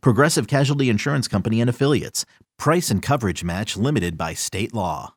Progressive Casualty Insurance Company and Affiliates. Price and coverage match limited by state law.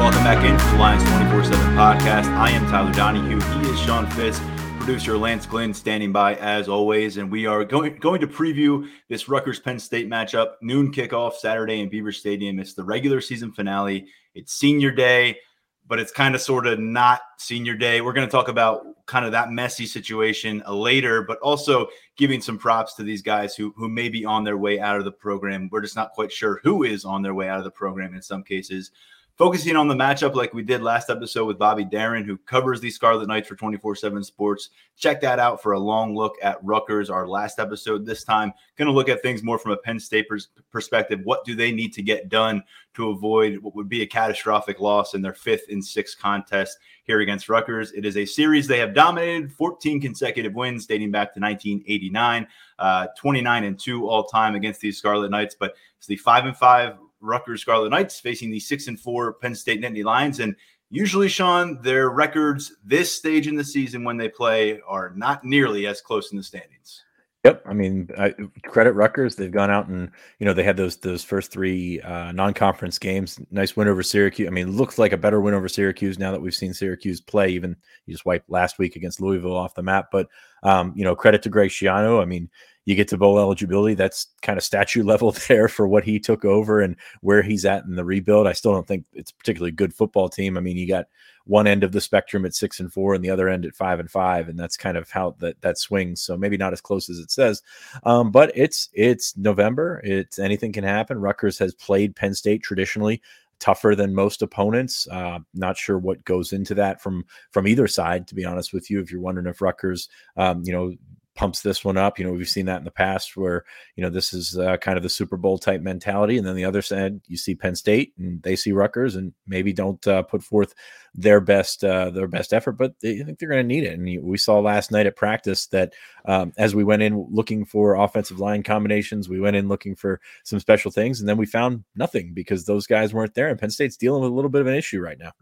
Welcome back into the Lions 24 7 podcast. I am Tyler Donohue. He is Sean Fitz. Producer Lance Glenn standing by as always, and we are going going to preview this Rutgers Penn State matchup. Noon kickoff Saturday in Beaver Stadium. It's the regular season finale. It's senior day, but it's kind of sort of not senior day. We're going to talk about kind of that messy situation uh, later, but also giving some props to these guys who who may be on their way out of the program. We're just not quite sure who is on their way out of the program in some cases focusing on the matchup like we did last episode with Bobby Darin, who covers the Scarlet Knights for 24 7 Sports. Check that out for a long look at Rutgers, our last episode this time. Going to look at things more from a Penn State pers- perspective. What do they need to get done to avoid what would be a catastrophic loss in their fifth and sixth contest here against Rutgers? It is a series they have dominated, 14 consecutive wins dating back to 1989, uh, 29 and 2 all time against these Scarlet Knights, but it's the 5 and 5 Rutgers Scarlet Knights facing the six and four Penn State Nittany Lions. And usually, Sean, their records this stage in the season when they play are not nearly as close in the standings. Yep, I mean, I, credit Rutgers. They've gone out and you know they had those those first three uh, non-conference games. Nice win over Syracuse. I mean, looks like a better win over Syracuse now that we've seen Syracuse play. Even you just wiped last week against Louisville off the map. But um, you know, credit to Greg Schiano. I mean, you get to bowl eligibility. That's kind of statue level there for what he took over and where he's at in the rebuild. I still don't think it's particularly good football team. I mean, you got one end of the spectrum at six and four and the other end at five and five, and that's kind of how that that swings. So maybe not as close as it says, um, but it's it's November. It's anything can happen. Rutgers has played Penn State traditionally tougher than most opponents. Uh, not sure what goes into that from from either side, to be honest with you. If you're wondering if Rutgers, um, you know, pumps this one up. You know, we've seen that in the past where, you know, this is uh, kind of the Super Bowl type mentality. And then the other side, you see Penn State and they see Rutgers and maybe don't uh, put forth their best, uh, their best effort, but they, I think they're going to need it. And we saw last night at practice that um, as we went in looking for offensive line combinations, we went in looking for some special things and then we found nothing because those guys weren't there. And Penn State's dealing with a little bit of an issue right now.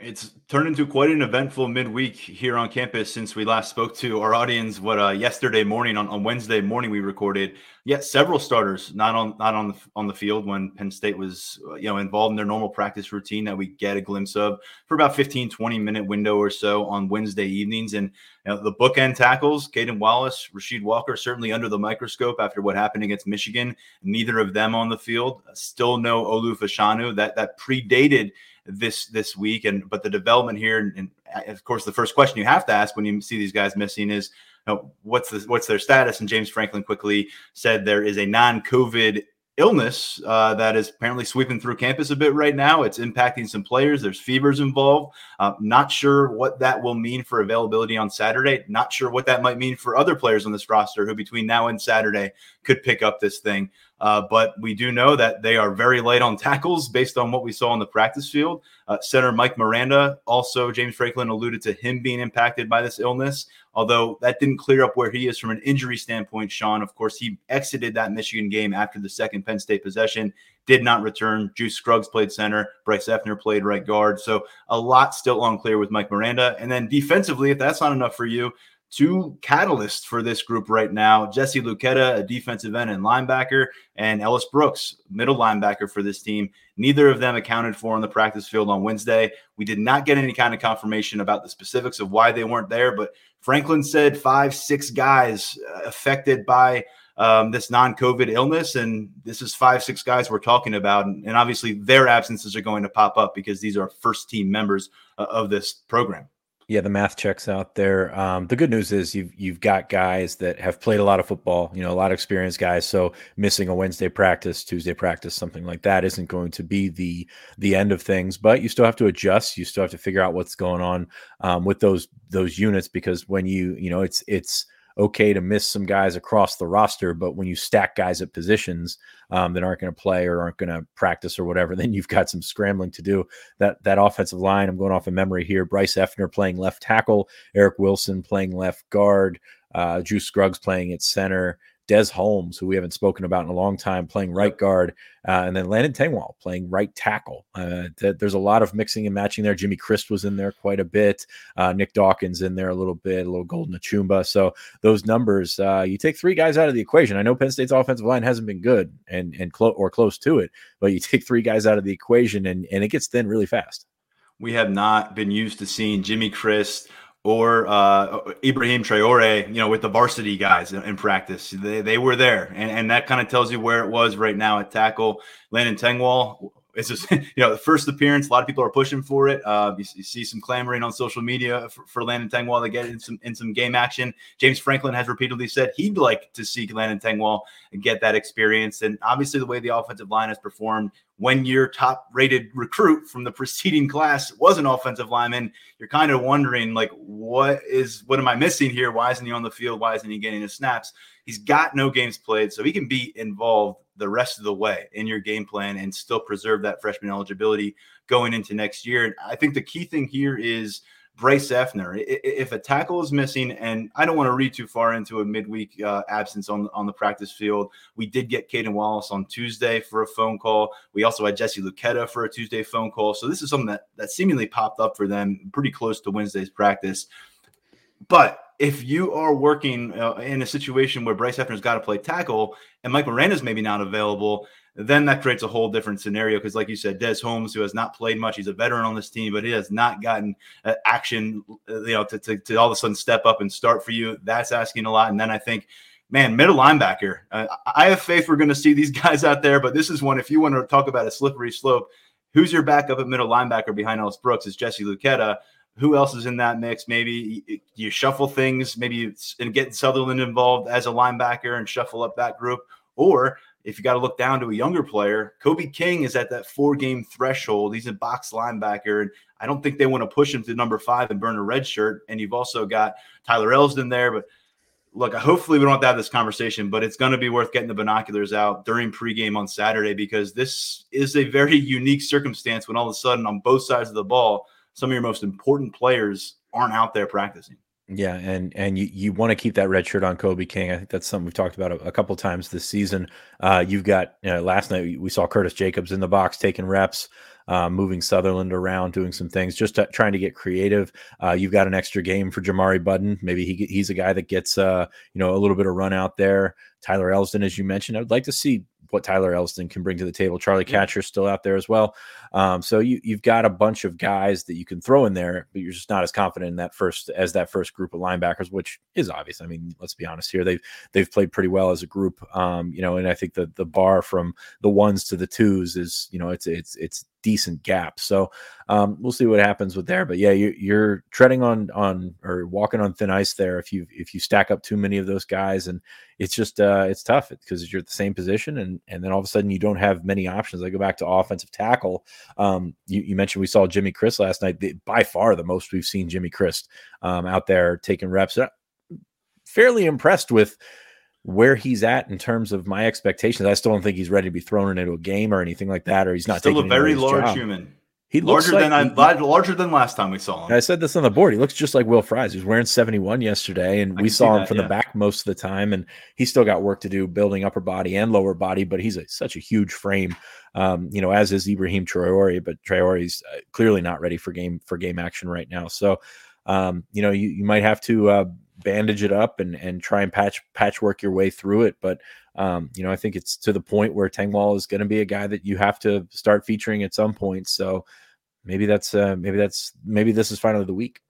It's turned into quite an eventful midweek here on campus since we last spoke to our audience. What uh, yesterday morning on, on Wednesday morning we recorded. Yet several starters not on not on the on the field when Penn State was uh, you know involved in their normal practice routine that we get a glimpse of for about 15 20 minute window or so on Wednesday evenings. And you know, the bookend tackles, Caedan Wallace, Rasheed Walker, certainly under the microscope after what happened against Michigan. Neither of them on the field. Still no Olu Fashanu. That that predated this this week. And but the development here, and, and of course, the first question you have to ask when you see these guys missing is, you know, what's the what's their status? And James Franklin quickly said there is a non-COVID illness uh, that is apparently sweeping through campus a bit right now. It's impacting some players. There's fevers involved. Uh, not sure what that will mean for availability on Saturday. Not sure what that might mean for other players on this roster who, between now and Saturday, could pick up this thing. Uh, but we do know that they are very light on tackles based on what we saw on the practice field. Uh, center Mike Miranda, also James Franklin alluded to him being impacted by this illness, although that didn't clear up where he is from an injury standpoint. Sean, of course, he exited that Michigan game after the second Penn State possession, did not return. Juice Scruggs played center, Bryce Effner played right guard. So a lot still unclear with Mike Miranda. And then defensively, if that's not enough for you, two catalysts for this group right now Jesse Luketa, a defensive end and linebacker, and Ellis Brooks, middle linebacker for this team. Neither of them accounted for on the practice field on Wednesday. We did not get any kind of confirmation about the specifics of why they weren't there, but Franklin said five, six guys uh, affected by um, this non COVID illness. And this is five, six guys we're talking about. And, and, obviously, their absences are going to pop up because these are first team members uh, of this program. Yeah, the math checks out there. Um, the good news is you've you've got guys that have played a lot of football, you know, a lot of experienced guys. So missing a Wednesday practice, Tuesday practice, something like that isn't going to be the the end of things. But you still have to adjust. You still have to figure out what's going on um, with those those units because when you you know it's it's okay to miss some guys across the roster, but when you stack guys at positions um, that aren't going to play or aren't going to practice or whatever, then you've got some scrambling to do. That that offensive line, I'm going off of memory here. Bryce Effner playing left tackle, Eric Wilson playing left guard, uh, Drew Scruggs playing at center, Des Holmes, who we haven't spoken about in a long time, playing right guard, uh, and then Landon Tengwall playing right tackle. Uh, th- there's a lot of mixing and matching there. Jimmy Christ was in there quite a bit. Uh, Nick Dawkins in there a little bit, a little Golden Achumba. So those numbers, uh, you take three guys out of the equation. I know Penn State's offensive line hasn't been good and and close or close to it, but you take three guys out of the equation and and it gets thin really fast. We have not been used to seeing Jimmy Christ or uh, Ibrahim Traore, you know, with the varsity guys in, in practice. They, they were there. And, and that kind of tells you where it was right now at tackle. Landon Tengwall, it's just, you know, the first appearance, a lot of people are pushing for it. Uh, you, you, see some clamoring on social media for, for Landon Tengwall to get in some, in some game action. James Franklin has repeatedly said he'd like to see Landon Tengwall and get that experience. And obviously, the way the offensive line has performed, when your top rated recruit from the preceding class was an offensive lineman, you're kind of wondering, like, what is what am I missing here? Why isn't he on the field? Why isn't he getting his snaps? He's got no games played, so he can be involved the rest of the way in your game plan and still preserve that freshman eligibility going into next year. And I think the key thing here is Bryce Effner. If a tackle is missing, and I don't want to read too far into a midweek uh, absence on, on the practice field, we did get Caedan Wallace on Tuesday for a phone call. We also had Jesse Luketa for a Tuesday phone call. So this is something that, that seemingly popped up for them pretty close to Wednesday's practice. But if you are working uh, in a situation where Bryce Effner's got to play tackle and Mike Miranda's maybe not available, then that creates a whole different scenario. Because, like you said, Des Holmes, who has not played much, he's a veteran on this team, but he has not gotten uh, action, uh, you know, to, to, to, all of a sudden step up and start for you. That's asking a lot. And then I think, man, middle linebacker, uh, I have faith we're going to see these guys out there, but this is one, if you want to talk about a slippery slope, who's your backup at middle linebacker behind Ellis Brooks is Jesse Luketa who else is in that mix? Maybe you shuffle things, maybe and get Sutherland involved as a linebacker and shuffle up that group. Or if you got to look down to a younger player, Kobe King is at that four game threshold. He's a box linebacker. And I don't think they want to push him to number five and burn a red shirt. And you've also got Tyler Elsdon there. But look, hopefully we don't have to have this conversation, but it's going to be worth getting the binoculars out during pregame on Saturday because this is a very unique circumstance when all of a sudden on both sides of the ball, some of your most important players aren't out there practicing. Yeah, and and you you want to keep that red shirt on Kobe King. I think that's something we've talked about a, a couple times this season. Uh, you've got you know, last night we saw Curtis Jacobs in the box taking reps, uh, moving Sutherland around, doing some things, just to, trying to get creative. Uh, you've got an extra game for Jamari Budden. Maybe he he's a guy that gets uh, you know a little bit of run out there. Tyler Elsdon, as you mentioned, I would like to see what Tyler Elsdon can bring to the table. Charlie Katshir's still out there as well. Um, so you you've got a bunch of guys that you can throw in there, but you're just not as confident in that first as that first group of linebackers, which is obvious. I mean, let's be honest here; they've they've played pretty well as a group. Um, you know, and I think the the bar from the ones to the twos is you know it's it's it's decent gap. So um, we'll see what happens with there. But yeah, you, you're treading on on or walking on thin ice there if you if you stack up too many of those guys, and it's just uh, it's tough because you're at the same position, and and then all of a sudden you don't have many options. I go back to offensive tackle. Um, you, you, mentioned we saw Jimmy Christ last night. By far the most we've seen Jimmy Christ um, out there taking reps. Fairly impressed with where he's at in terms of my expectations. I still don't think he's ready to be thrown into a game or anything like that, or he's not still a very large job. human. He larger like, than I larger than last time we saw him. I said this on the board. He looks just like Will Fries. He was wearing 71 yesterday, and I we saw him that, from yeah. the back most of the time. And he's still got work to do building upper body and lower body, but he's a, such a huge frame. Um, you know, as is Ibrahim Traore, but Traore's uh, clearly not ready for game for game action right now. So, um, you know, you, you might have to uh, bandage it up and and try and patch patchwork your way through it. But um, you know, I think it's to the point where Tengwall is going to be a guy that you have to start featuring at some point. So maybe that's uh, maybe that's maybe this is finally the week.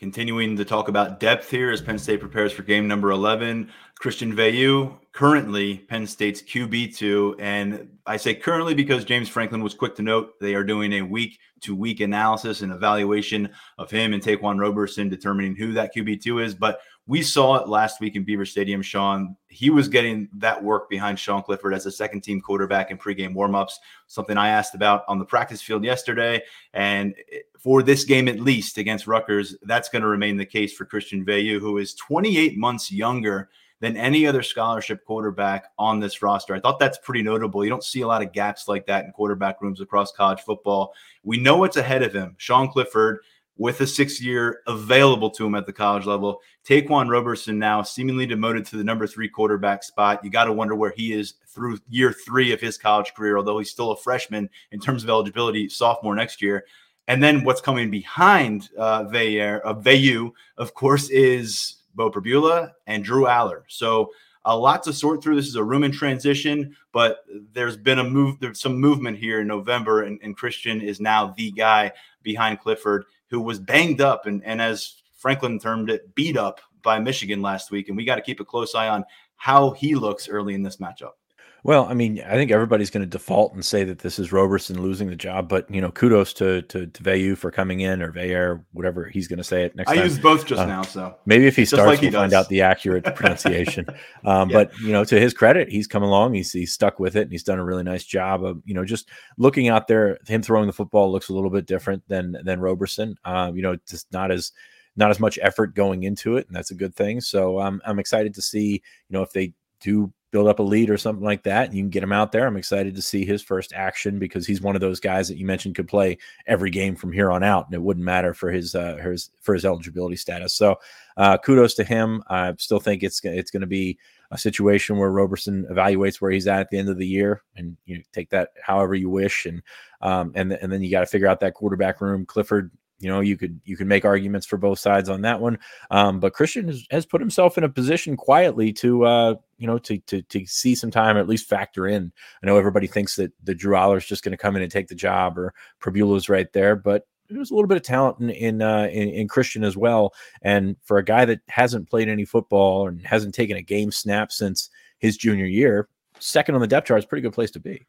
Continuing to talk about depth here as Penn State prepares for game number 11. Christian Veilleux, currently Penn State's QB2. And I say currently because James Franklin was quick to note they are doing a week to week analysis and evaluation of him and Ta'Quan Roberson, determining who that QB2 is. But we saw it last week in Beaver Stadium, Sean. He was getting that work behind Sean Clifford as a second team quarterback in pregame warmups, something I asked about on the practice field yesterday. And for this game, at least against Rutgers, that's going to remain the case for Christian Veilleux, who is 28 months younger than any other scholarship quarterback on this roster. I thought that's pretty notable. You don't see a lot of gaps like that in quarterback rooms across college football. We know what's ahead of him. Sean Clifford with a six year available to him at the college level. Ta'Quan Roberson now seemingly demoted to the number three quarterback spot. You got to wonder where he is through year three of his college career, although he's still a freshman in terms of eligibility, sophomore next year. And then what's coming behind uh, Veilleux, uh, of course, is Beau Pribula and Drew Allar. So a lot to sort through. This is a room in transition, but there's been a move, there's some movement here in November, and, and Christian is now the guy behind Clifford who was banged up and, and as Franklin termed it, beat up by Michigan last week. And we got to keep a close eye on how he looks early in this matchup. Well, I mean, I think everybody's going to default and say that this is Roberson losing the job, but you know, kudos to to, to for coming in or Veyer, whatever he's going to say it next time. I time. use both just uh, now, so maybe if he just starts, like he we'll does. find out the accurate pronunciation. Um, yeah. But you know, to his credit, he's come along. He's he's stuck with it, and he's done a really nice job of you know just looking out there. Him throwing the football looks a little bit different than than Roberson. Um, you know, just not as not as much effort going into it, and that's a good thing. So um, I'm excited to see, you know, if they do build up a lead or something like that, and you can get him out there. I'm excited to see his first action because he's one of those guys that you mentioned could play every game from here on out, and it wouldn't matter for his uh, his for his eligibility status. So, uh, kudos to him. I still think it's it's going to be a situation where Roberson evaluates where he's at at the end of the year, and you take that however you wish, and um, and and then you got to figure out that quarterback room. Clifford you know you could you could make arguments for both sides on that one. Um, but christian has, has, put himself in a position quietly to uh, you know to, to to see some time or at least factor in. I know everybody thinks that the drew Allar is just going to come in and take the job or Pribula's right there but there's a little bit of talent in in, uh, in, in christian as well. And for a guy that hasn't played any football and hasn't taken a game snap since his junior year second on the depth chart is a pretty good place to be.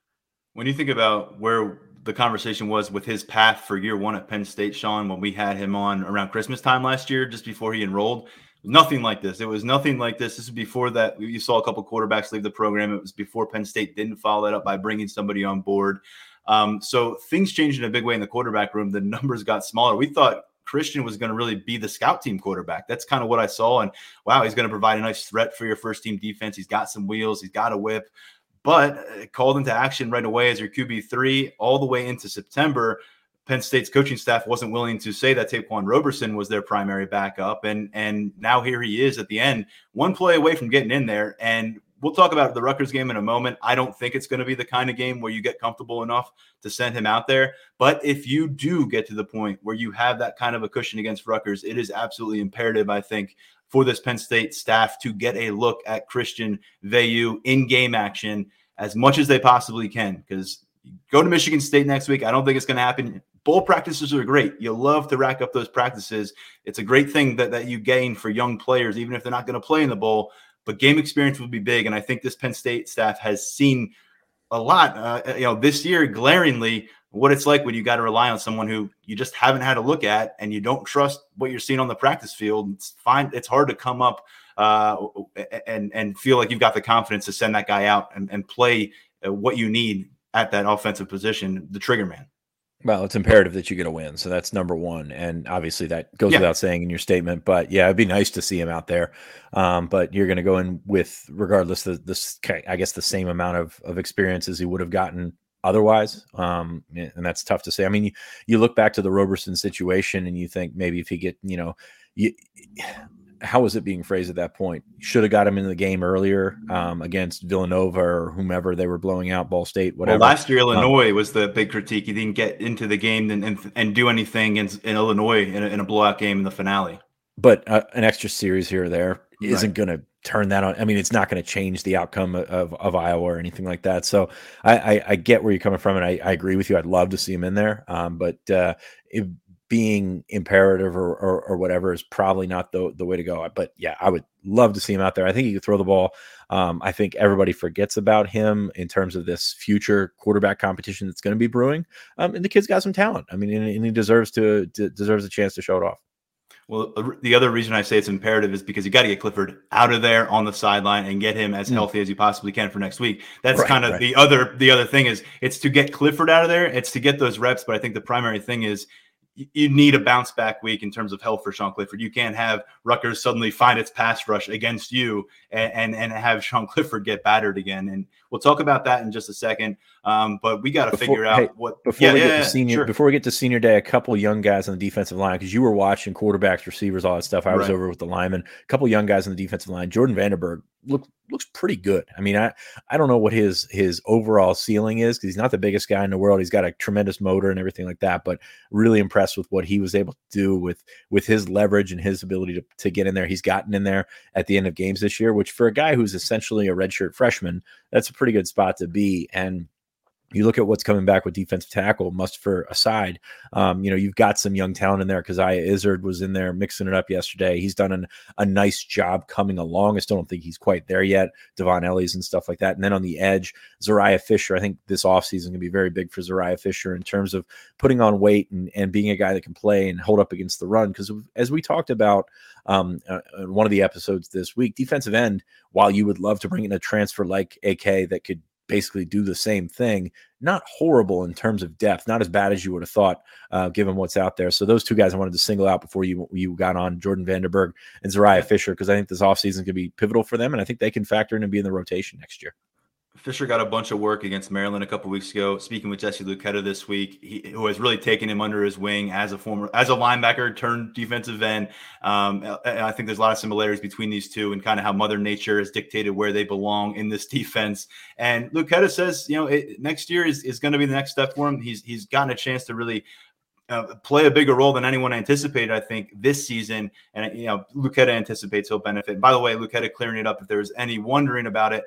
When you think about where the conversation was with his path for year one at Penn State, Sean, when we had him on around Christmas time last year, just before he enrolled. Nothing like this. It was nothing like this. This is before that. You saw a couple quarterbacks leave the program. It was before Penn State didn't follow that up by bringing somebody on board. Um, so things changed in a big way in the quarterback room. The numbers got smaller. We thought Christian was going to really be the scout team quarterback. That's kind of what I saw. And wow, he's going to provide a nice threat for your first team defense. He's got some wheels, he's got a whip but uh, called into action right away as your QB3 all the way into September. Penn State's coaching staff wasn't willing to say that Ta'Quan Roberson was their primary backup. And, and now here he is at the end, one play away from getting in there. And we'll talk about the Rutgers game in a moment. I don't think it's going to be the kind of game where you get comfortable enough to send him out there. But if you do get to the point where you have that kind of a cushion against Rutgers, it is absolutely imperative, I think, for this Penn State staff to get a look at Christian Veilleux in game action as much as they possibly can. Because go to Michigan State next week. I don't think it's going to happen. Bowl practices are great. You love to rack up those practices. It's a great thing that, that you gain for young players, even if they're not going to play in the bowl. But game experience will be big. And I think this Penn State staff has seen a lot, uh, you know, this year glaringly what it's like when you got to rely on someone who you just haven't had a look at and you don't trust what you're seeing on the practice field. It's fine. It's hard to come up uh, and and feel like you've got the confidence to send that guy out and, and play uh, what you need at that offensive position, the trigger man. Well, it's imperative that you get a win. So that's number one. And obviously that goes yeah. without saying in your statement. But yeah, it'd be nice to see him out there. Um, but you're going to go in with, regardless, the, this, I guess, the same amount of, of experience as he would have gotten otherwise. Um, and that's tough to say. I mean, you, you look back to the Roberson situation and you think maybe if he get, you know, you, how was it being phrased at that point? Should have got him in the game earlier um, against Villanova or whomever they were blowing out, Ball State, whatever. Well, last year um, Illinois um, was the big critique. He didn't get into the game and and, and do anything in, in Illinois in a, in a, blowout game in the finale. But uh, an extra series here or there isn't right. going to turn that on. I mean, it's not going to change the outcome of, of Iowa or anything like that. So I, I, I get where you're coming from, and I, I, agree with you. I'd love to see him in there, um, but uh, it, being imperative or, or, or, whatever is probably not the, the way to go. But yeah, I would love to see him out there. I think he could throw the ball. Um, I think everybody forgets about him in terms of this future quarterback competition that's going to be brewing. Um, and the kid's got some talent. I mean, and, and he deserves to, to, deserves a chance to show it off. Well, the other reason I say it's imperative is because you got to get Clifford out of there on the sideline and get him as mm. healthy as you possibly can for next week. That's right, kind of right. the other the other thing is it's to get Clifford out of there. It's to get those reps, but I think the primary thing is you need a bounce back week in terms of health for Sean Clifford. You can't have Rutgers suddenly find its pass rush against you and, and, and have Sean Clifford get battered again. And we'll talk about that in just a second. Um, but we got to figure out hey, what before yeah, we get yeah, to senior sure. before we get to senior day. A couple young guys on the defensive line because you were watching quarterbacks, receivers, all that stuff. I was right. over with the linemen. A couple young guys on the defensive line. Jordan van den Berg look looks pretty good. I mean, I I don't know what his his overall ceiling is because he's not the biggest guy in the world. He's got a tremendous motor and everything like that, but really impressed with what he was able to do with with his leverage and his ability to, to get in there. He's gotten in there at the end of games this year, which for a guy who's essentially a redshirt freshman, that's a pretty good spot to be. And you look at what's coming back with defensive tackle, Mustipher aside. Um, you know, you've got some young talent in there. Coziah Izzard was in there mixing it up yesterday. He's done an, a nice job coming along. I still don't think he's quite there yet. D'Von Ellies and stuff like that. And then on the edge, Zuriah Fisher. I think this offseason going to be very big for Zuriah Fisher in terms of putting on weight and, and being a guy that can play and hold up against the run. Because as we talked about um, uh, in one of the episodes this week, defensive end, while you would love to bring in a transfer like AK that could basically do the same thing. Not horrible in terms of depth, not as bad as you would have thought, uh, given what's out there. So those two guys I wanted to single out before you you got on Jordan van den Berg and Zuriah Fisher because I think this offseason is going to be pivotal for them, and I think they can factor in and be in the rotation next year. Fisher got a bunch of work against Maryland a couple weeks ago. Speaking with Jesse Luketa this week, he, who has really taken him under his wing as a former as a linebacker turned defensive end. Um, I think there's a lot of similarities between these two and kind of how Mother Nature has dictated where they belong in this defense. And Luketa says, you know, it, next year is, is going to be the next step for him. He's he's gotten a chance to really uh, play a bigger role than anyone anticipated, I think, this season. And, you know, Luketa anticipates he'll benefit. By the way, Luketa clearing it up if there's any wondering about it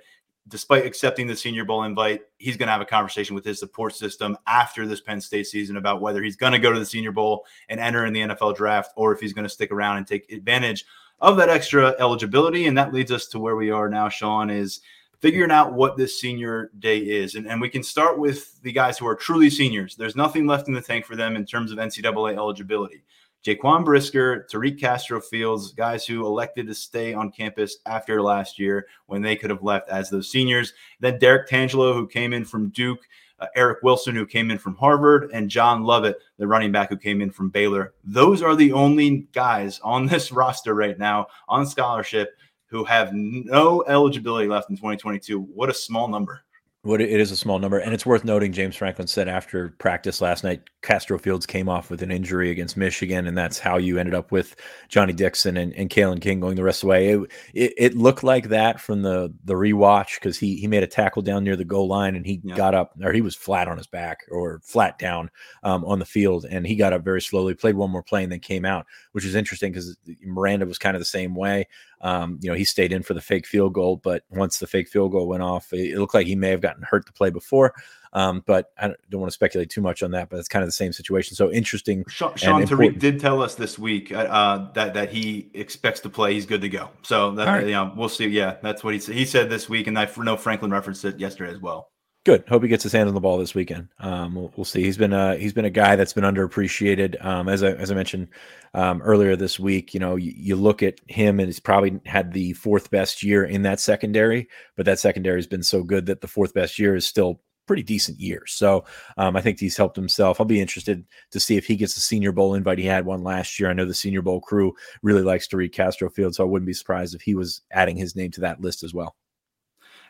despite accepting the Senior Bowl invite, he's going to have a conversation with his support system after this Penn State season about whether he's going to go to the Senior Bowl and enter in the NFL draft or if he's going to stick around and take advantage of that extra eligibility. And that leads us to where we are now, Sean, is figuring out what this senior day is. And, and we can start with the guys who are truly seniors. There's nothing left in the tank for them in terms of NCAA eligibility. Jaquan Brisker, Tariq Castro Fields, guys who elected to stay on campus after last year when they could have left as those seniors. Then Derrick Tangelo, who came in from Duke, uh, Eric Wilson, who came in from Harvard, and John Lovett, the running back who came in from Baylor. Those are the only guys on this roster right now on scholarship who have no eligibility left in 2022. What a small number. What it is a small number, and it's worth noting. James Franklin said after practice last night, Castro Fields came off with an injury against Michigan, and that's how you ended up with Johnny Dixon and, and Kalen King going the rest of the way. It, it, it looked like that from the the rewatch because he he made a tackle down near the goal line, and he yeah. got up, or he was flat on his back or flat down um, on the field, and he got up very slowly, played one more play, and then came out, which is interesting because Miranda was kind of the same way. Um, you know, he stayed in for the fake field goal, but once the fake field goal went off, it, looked like he may have gotten hurt to play before. Um, but I don't, don't, want to speculate too much on that. But it's kind of the same situation. So interesting. Sean, Sean Tariq did tell us this week uh, uh, that that he expects to play. He's good to go. So that right. you know, we'll see. Yeah, that's what he said. He said this week, and I know Franklin referenced it yesterday as well. Good. Hope he gets his hands on the ball this weekend. Um, we'll, we'll, see. He's been a he's been a guy that's been underappreciated. Um, as I as I mentioned um, earlier this week, you know, you, you, look at him and he's probably had the fourth best year in that secondary, but that secondary has been so good that the fourth best year is still pretty decent year. So um, I think he's helped himself. I'll be interested to see if he gets a Senior Bowl invite. He had one last year. I know the Senior Bowl crew really likes to read Castro Field, so I wouldn't be surprised if he was adding his name to that list as well.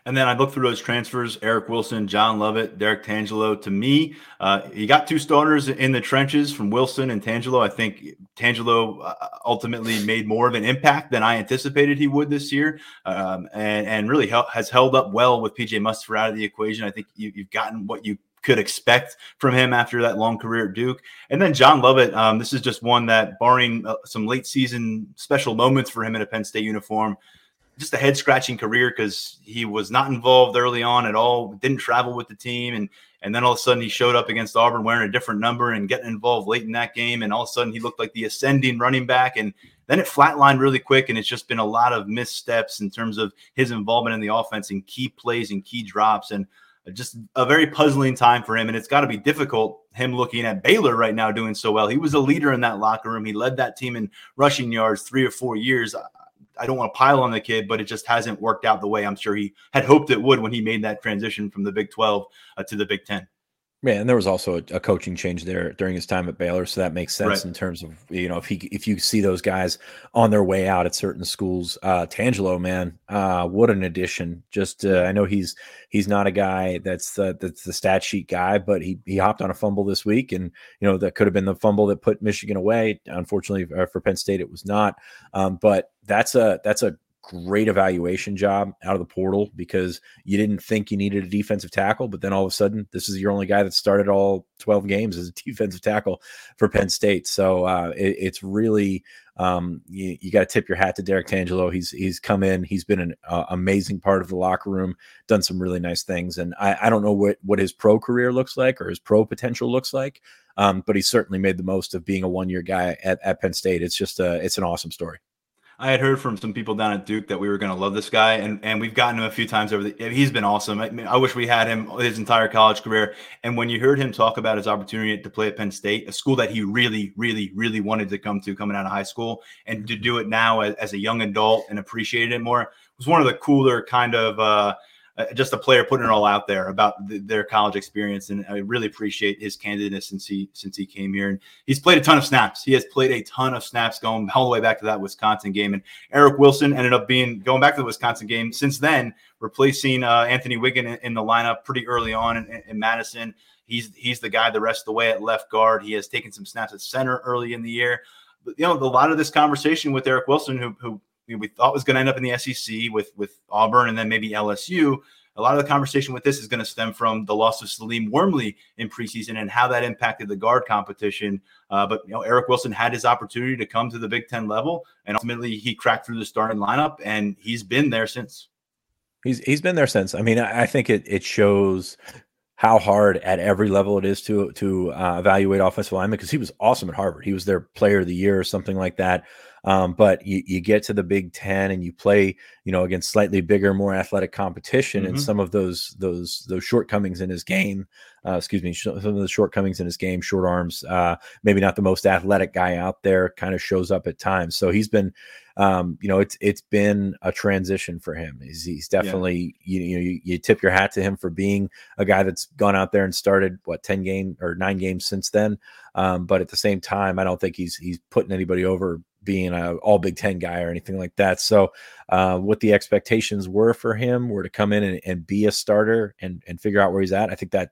And then I look through those transfers: Eric Wilson, John Lovett, Derrick Tangelo. To me, uh, you got two starters in the trenches from Wilson and Tangelo. I think Tangelo uh, ultimately made more of an impact than I anticipated he would this year, um, and and really has held up well with PJ Mustipher out of the equation. I think you, you've gotten what you could expect from him after that long career at Duke. And then John Lovett, um, this is just one that, barring uh, some late season special moments for him in a Penn State uniform, just a head scratching career because he was not involved early on at all, didn't travel with the team, and and then all of a sudden he showed up against Auburn wearing a different number and getting involved late in that game, and all of a sudden he looked like the ascending running back, and then it flatlined really quick, and it's just been a lot of missteps in terms of his involvement in the offense and key plays and key drops, and uh, just a very puzzling time for him. And it's got to be difficult him looking at Baylor right now doing so well. He was a leader in that locker room. He led that team in rushing yards three or four years. I don't want to pile on the kid, but it just hasn't worked out the way I'm sure he had hoped it would when he made that transition from the Big 12 uh, to the Big 10. Yeah, and there was also a, a, coaching change there during his time at Baylor, so that makes sense right. in terms of you know if he if you see those guys on their way out at certain schools. Uh, Tangelo, man, uh, what an addition! Just uh, I know he's he's not a guy that's the that's the stat sheet guy, but he he hopped on a fumble this week, and you know that could have been the fumble that put Michigan away. Unfortunately uh, for Penn State, it was not. Um, but that's a that's a great evaluation job out of the portal because you didn't think you needed a defensive tackle, but then all of a sudden, this is your only guy that started all 12 games as a defensive tackle for Penn State. So uh, it, it's really um, you, you got to tip your hat to Derrick Tangelo. He's he's come in. He's been an uh, amazing part of the locker room. Done some really nice things, and I, I don't know what what his pro career looks like or his pro potential looks like, um, but he certainly made the most of being a one year guy at, at Penn State. It's just a it's an awesome story. I had heard from some people down at Duke that we were going to love this guy, and and we've gotten him a few times over the. He's been awesome. I, I, wish we had him his entire college career. And when you heard him talk about his opportunity to play at Penn State, a school that he really, really, really wanted to come to coming out of high school, and to do it now as, as a young adult and appreciate it more, was one of the cooler kind of. Uh, uh, just a player putting it all out there about the, their college experience, and I really appreciate his candidness since he since he came here. And he's played a ton of snaps. He has played a ton of snaps going all the way back to that Wisconsin game. And Eric Wilson ended up being going back to the Wisconsin game since then, replacing uh, Anthony Whigan in, in, the lineup pretty early on in, in Madison. He's he's the guy the rest of the way at left guard. He has taken some snaps at center early in the year. But you know, a lot of this conversation with Eric Wilson, who who we thought was going to end up in the SEC with with Auburn and then maybe LSU. A lot of the conversation with this is going to stem from the loss of Salim Wormley in preseason and how that impacted the guard competition. Uh, but you know, Eric Wilson had his opportunity to come to the Big Ten level, and ultimately he cracked through the starting lineup, and he's been there since. He's he's been there since. I mean, I think it it shows how hard at every level it is to to uh, evaluate offensive linemen because he was awesome at Harvard. He was their player of the year or something like that. Um, but you, you get to the Big Ten and you play, you know, against slightly bigger, more athletic competition, mm-hmm. and some of those those those shortcomings in his game, uh, excuse me, some of the shortcomings in his game, short arms, uh, maybe not the most athletic guy out there, kind of shows up at times. So he's been, um, you know, it's it's been a transition for him. He's, he's definitely, yeah. you, you know, you, you tip your hat to him for being a guy that's gone out there and started what ten game or nine games since then. Um, but at the same time, I don't think he's he's putting anybody over being a all Big Ten guy or anything like that. So, uh, what the expectations were for him were to come in and, and be a starter and and figure out where he's at. I think that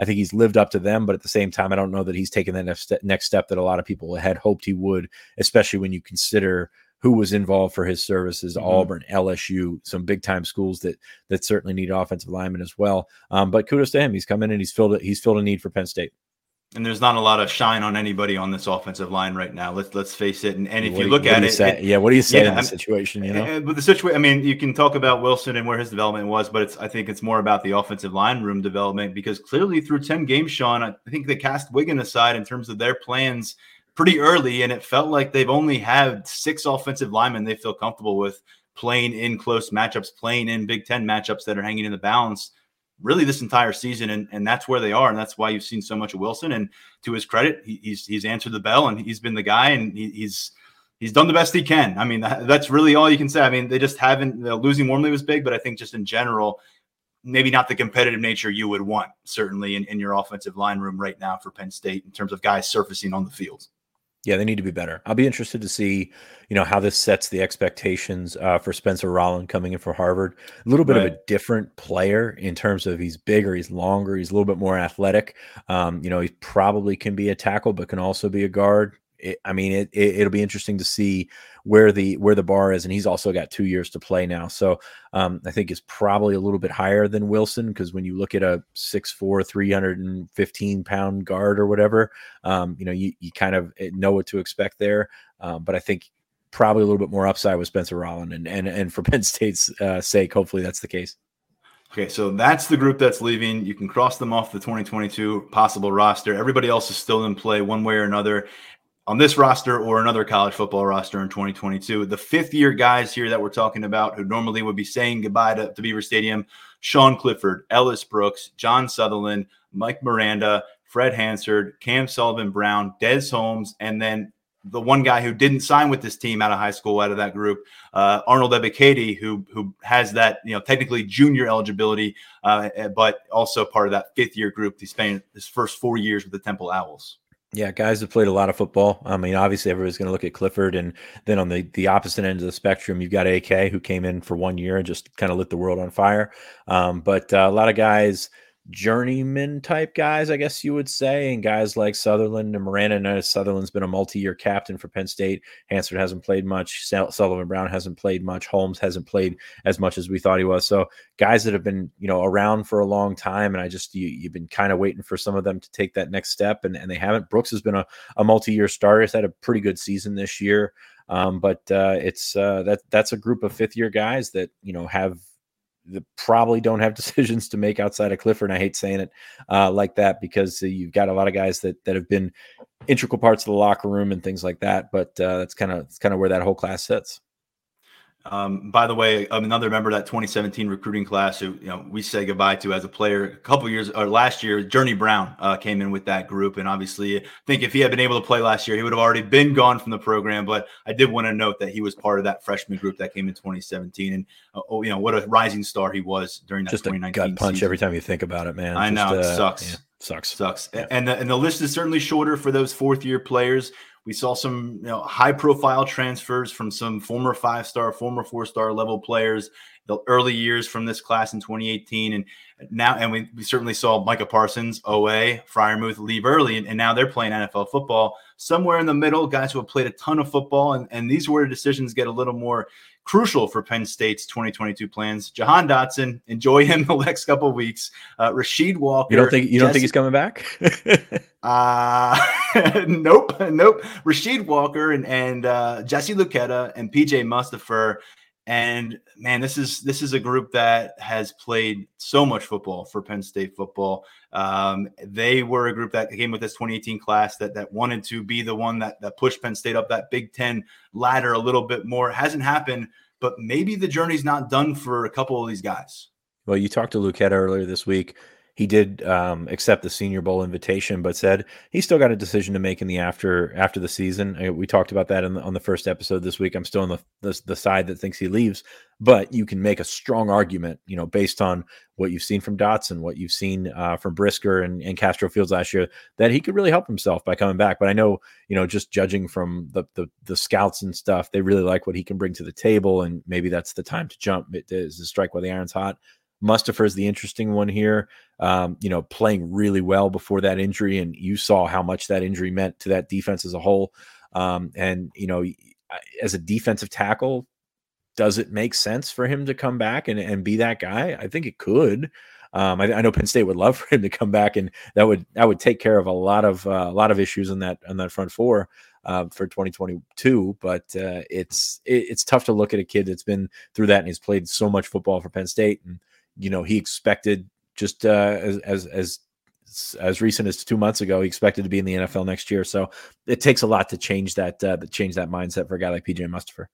I think he's lived up to them, but at the same time, I don't know that he's taken that next step, next step that a lot of people had hoped he would, especially when you consider who was involved for his services mm-hmm. auburn lsu some big time schools that that certainly need offensive linemen as well um, but kudos to him he's come in and he's filled it he's filled a need for penn state and there's not a lot of shine on anybody on this offensive line right now. Let's let's face it. And, and if you look at it, it, yeah, what do you say yeah, in the situation? You know, uh, but the situation. I mean, you can talk about Wilson and where his development was, but it's I think it's more about the offensive line room development because clearly through ten games, Sean, I think they cast Whigan aside in terms of their plans pretty early, and it felt like they've only had six offensive linemen they feel comfortable with playing in close matchups, playing in Big Ten matchups that are hanging in the balance really this entire season, and, and that's where they are, and that's why you've seen so much of Wilson. And to his credit, he, he's he's answered the bell, and he's been the guy, and he, he's he's done the best he can. I mean, that, that's really all you can say. I mean, they just haven't losing Wormley was big, but I think just in general, maybe not the competitive nature you would want, certainly in, in your offensive line room right now for Penn State in terms of guys surfacing on the field. Yeah, they need to be better. I'll be interested to see, you know, how this sets the expectations uh, for Spencer Rolland coming in for Harvard. A little bit right. of a different player in terms of he's bigger, he's longer, he's a little bit more athletic. Um, you know, he probably can be a tackle, but can also be a guard it, I mean, it, it will be interesting to see where the where the bar is, and he's also got two years to play now. So um, I think it's probably a little bit higher than Wilson because when you look at a 6'4", 315 pound guard or whatever, um, you know, you you kind of eh, know what to expect there. Um, but I think probably a little bit more upside with Spencer Rolland, and and and for Penn State's uh, sake, hopefully that's the case. Okay, so that's the group that's leaving. You can cross them off the 2022 possible roster. Everybody else is still in play one way or another on this roster or another college football roster in 2022. The fifth year guys here that we're talking about who normally would be saying goodbye to, to Beaver Stadium Sean Clifford, Ellis Brooks, John Sutherland, Mike Miranda, Fred Hansard, Cam Sullivan Brown, Des Holmes, and then the one guy who didn't sign with this team out of high school, out of that group, uh, Arnold Ebiketie, who who has that you know technically junior eligibility, uh, but also part of that fifth year group. He's spent his first four years with the Temple Owls. Yeah, guys have played a lot of football. I mean, obviously everybody's going to look at Clifford, and then on the the opposite end of the spectrum, you've got AK who came in for one year and just kind of lit the world on fire. Um, but uh, a lot of guys journeyman type guys, I guess you would say, and guys like Sutherland and Miranda. And Sutherland's been a multi-year captain for Penn State. Hansard hasn't played much. Sullivan Brown hasn't played much. Holmes hasn't played as much as we thought he was. So guys that have been, you know, around for a long time, and I just you, you've been kind of waiting for some of them to take that next step, and, and they haven't. Brooks has been a, a multi-year starter. He's had a pretty good season this year. Um, but uh, it's uh, that that's a group of fifth year guys that you know have that probably don't have decisions to make outside of Clifford. And I hate saying it uh, like that because uh, you've got a lot of guys that that have been integral parts of the locker room and things like that. But uh, that's kind of that's kind of where that whole class sits. Um, by the way, another member of that 2017 recruiting class who you know we say goodbye to as a player a couple years or last year, Journey Brown uh, came in with that group, and obviously, I think if he had been able to play last year, he would have already been gone from the program. But I did want to note that he was part of that freshman group that came in 2017, and uh, oh, you know what a rising star he was during that Just 2019 a gut punch season. every time you think about it, man. I Just, know it uh, sucks. Yeah, sucks. Sucks. Yeah. And the, and the list is certainly shorter for those fourth year players. We saw some you know, high profile transfers from some former five star, former four star level players, the early years from this class in 2018. And now, and we, we certainly saw Micah Parsons, OA, Freiermuth leave early, and, and now they're playing NFL football. Somewhere in the middle, guys who have played a ton of football, and, and these were decisions get a little more crucial for Penn State's 2022 plans. Jahan Dotson, enjoy him the next couple of weeks. Uh, Rasheed Walker. You don't think you don't think he's coming back? uh nope, nope. Rasheed Walker and and uh, Jesse Luketa and PJ Mustipher. And man, this is this is a group that has played so much football for Penn State football. Um, they were a group that came with this 2018 class that that wanted to be the one that that pushed Penn State up that Big Ten ladder a little bit more. It hasn't happened, but maybe the journey's not done for a couple of these guys. Well, you talked to Luketa earlier this week. He did um, accept the Senior Bowl invitation, but said he's still got a decision to make in the after after the season. We talked about that in the, on the first episode this week. I'm still on the, the the side that thinks he leaves, but you can make a strong argument, you know, based on what you've seen from Dotson, what you've seen uh, from Brisker and, and Castro Fields last year, that he could really help himself by coming back. But I know, you know, just judging from the the, the scouts and stuff, they really like what he can bring to the table, and maybe that's the time to jump. It is to strike while the iron's hot. Mustipher is the interesting one here. Um, you know, playing really well before that injury, and you saw how much that injury meant to that defense as a whole. Um, and you know, as a defensive tackle, does it make sense for him to come back and, and be that guy? I think it could. Um, I, I know Penn State would love for him to come back, and that would that would take care of a lot of uh, a lot of issues in that on that front four uh, for 2022. But uh, it's it, it's tough to look at a kid that's been through that and he's played so much football for Penn State, and you know he expected just uh, as as as as recent as two months ago, he expected to be in the NFL next year. So it takes a lot to change that uh, change that mindset for a guy like PJ Mustipher.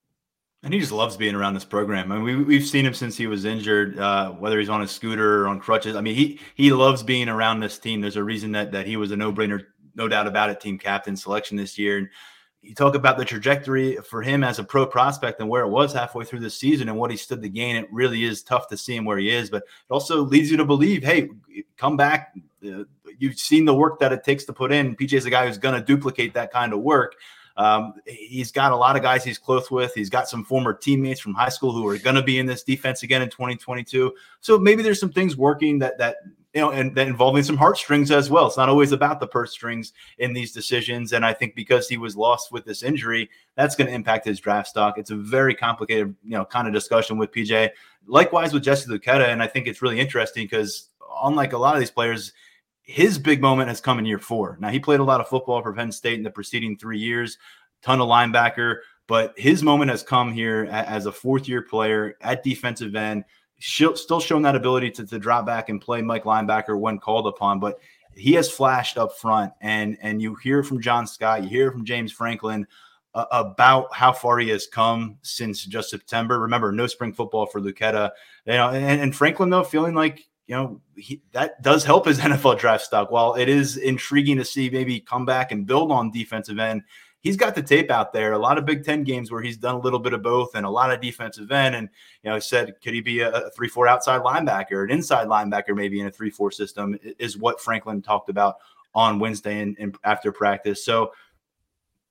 And he just loves being around this program. I mean, we, we've seen him since he was injured, uh, whether he's on a scooter or on crutches. I mean, he he loves being around this team. There's a reason that that he was a no brainer, no doubt about it, team captain selection this year. And you talk about the trajectory for him as a pro prospect and where it was halfway through the season and what he stood to gain. It really is tough to see him where he is, but it also leads you to believe, hey, come back. Uh, you've seen the work that it takes to put in. PJ is a guy who's going to duplicate that kind of work. Um, he's got a lot of guys he's close with. He's got some former teammates from high school who are going to be in this defense again in 2022. So maybe there's some things working that that you know, and that involving some heartstrings as well. It's not always about the purse strings in these decisions. And I think because he was lost with this injury, that's going to impact his draft stock. It's a very complicated, you know, kind of discussion with PJ. Likewise with Jesse Luketa, and I think it's really interesting because unlike a lot of these players, his big moment has come in year four. Now he played a lot of football for Penn State in the preceding three years, ton of linebacker, but his moment has come here as a fourth year player at defensive end, still showing that ability to, to drop back and play Mike linebacker when called upon. But he has flashed up front, and and you hear from John Scott, you hear from James Franklin uh, about how far he has come since just September. Remember, no spring football for Luketa, you know, and, and Franklin though feeling like you know he, that does help his NFL draft stock. While it is intriguing to see maybe come back and build on defensive end, he's got the tape out there. A lot of Big Ten games where he's done a little bit of both and a lot of defensive end. And you know, said, could he be a, a three-four outside linebacker, an inside linebacker, maybe in a three-four system? Is what Franklin talked about on Wednesday and, and after practice. So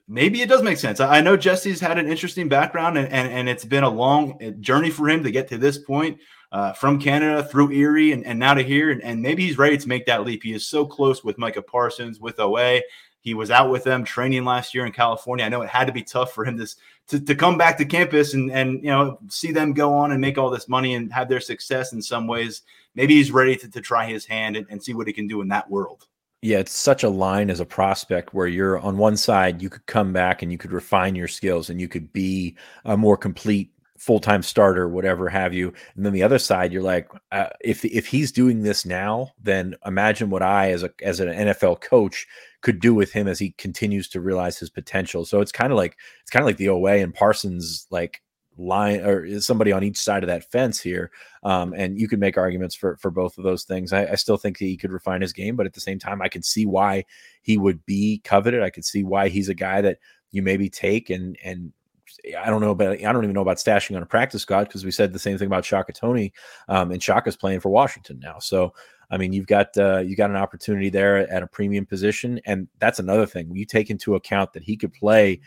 maybe it does make sense. I know Jesse's had an interesting background and, and, and it's been a long journey for him to get to this point uh, from Canada through Erie and, and now to here. And, and maybe he's ready to make that leap. He is so close with Micah Parsons, with OA. He was out with them training last year in California. I know it had to be tough for him to, to, to come back to campus and, and, you know, see them go on and make all this money and have their success in some ways. Maybe he's ready to, to try his hand and, and see what he can do in that world. Yeah, it's such a line as a prospect where you're on one side, you could come back and you could refine your skills and you could be a more complete full-time starter whatever have you and then the other side you're like uh, if if he's doing this now then imagine what i as a as an nfl coach could do with him as he continues to realize his potential so it's kind of like it's kind of like the Oweh and parsons like line or somebody on each side of that fence here. Um, and you could make arguments for for both of those things. I, I, still think he could refine his game, but at the same time, I can see why he would be coveted. I could see why he's a guy that you maybe take and and I don't know about I don't even know about stashing on a practice squad because we said the same thing about Shaka Toney, um, and Shaka's playing for Washington now. So I mean, you've got uh, you got an opportunity there at a premium position, and that's another thing. You take into account that he could play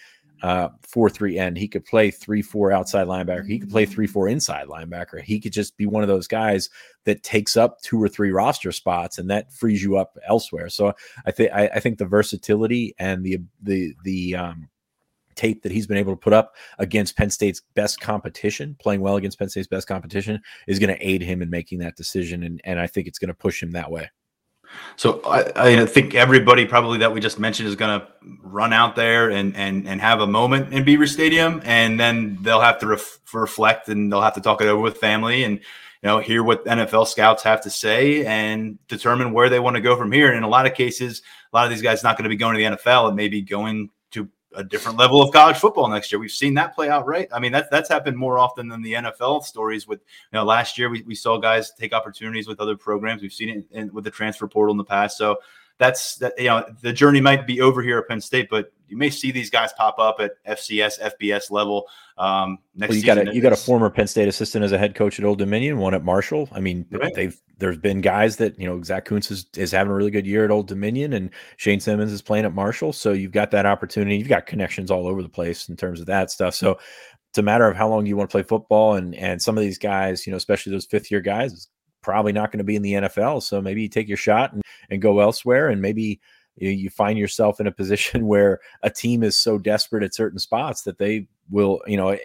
uh, four three end. He could play three four outside linebacker. He could play three four inside linebacker. He could just be one of those guys that takes up two or three roster spots, and that frees you up elsewhere. So I think I think the versatility and the the the um, tape that he's been able to put up against Penn State's best competition, playing well against Penn State's best competition, is going to aid him in making that decision, and and I think it's going to push him that way. So I, I, think everybody probably that we just mentioned is going to run out there and and and have a moment in Beaver Stadium, and then they'll have to ref- reflect and they'll have to talk it over with family and you know hear what NFL scouts have to say and determine where they want to go from here. And in a lot of cases, a lot of these guys not going to be going to the NFL. It may be going a different level of college football next year. We've seen that play out, right? I mean, that's that's happened more often than the NFL stories. With you know, last year we, we saw guys take opportunities with other programs. We've seen it in, with the transfer portal in the past. So that's that. You know, the journey might be over here at Penn State, but you may see these guys pop up at FCS, FBS level. Um, next well, you got a you got a former Penn State assistant as a head coach at Old Dominion, one at Marshall. I mean, right. they've there's been guys that you know Zach Kuntz is, is having a really good year at Old Dominion, and Shane Simmons is playing at Marshall. So you've got that opportunity. You've got connections all over the place in terms of that stuff. So it's a matter of how long you want to play football, and and some of these guys, you know, especially those fifth year guys, probably not going to be in the NFL. So maybe you take your shot and, and go elsewhere, and maybe you, you find yourself in a position where a team is so desperate at certain spots that they will, you know, eh,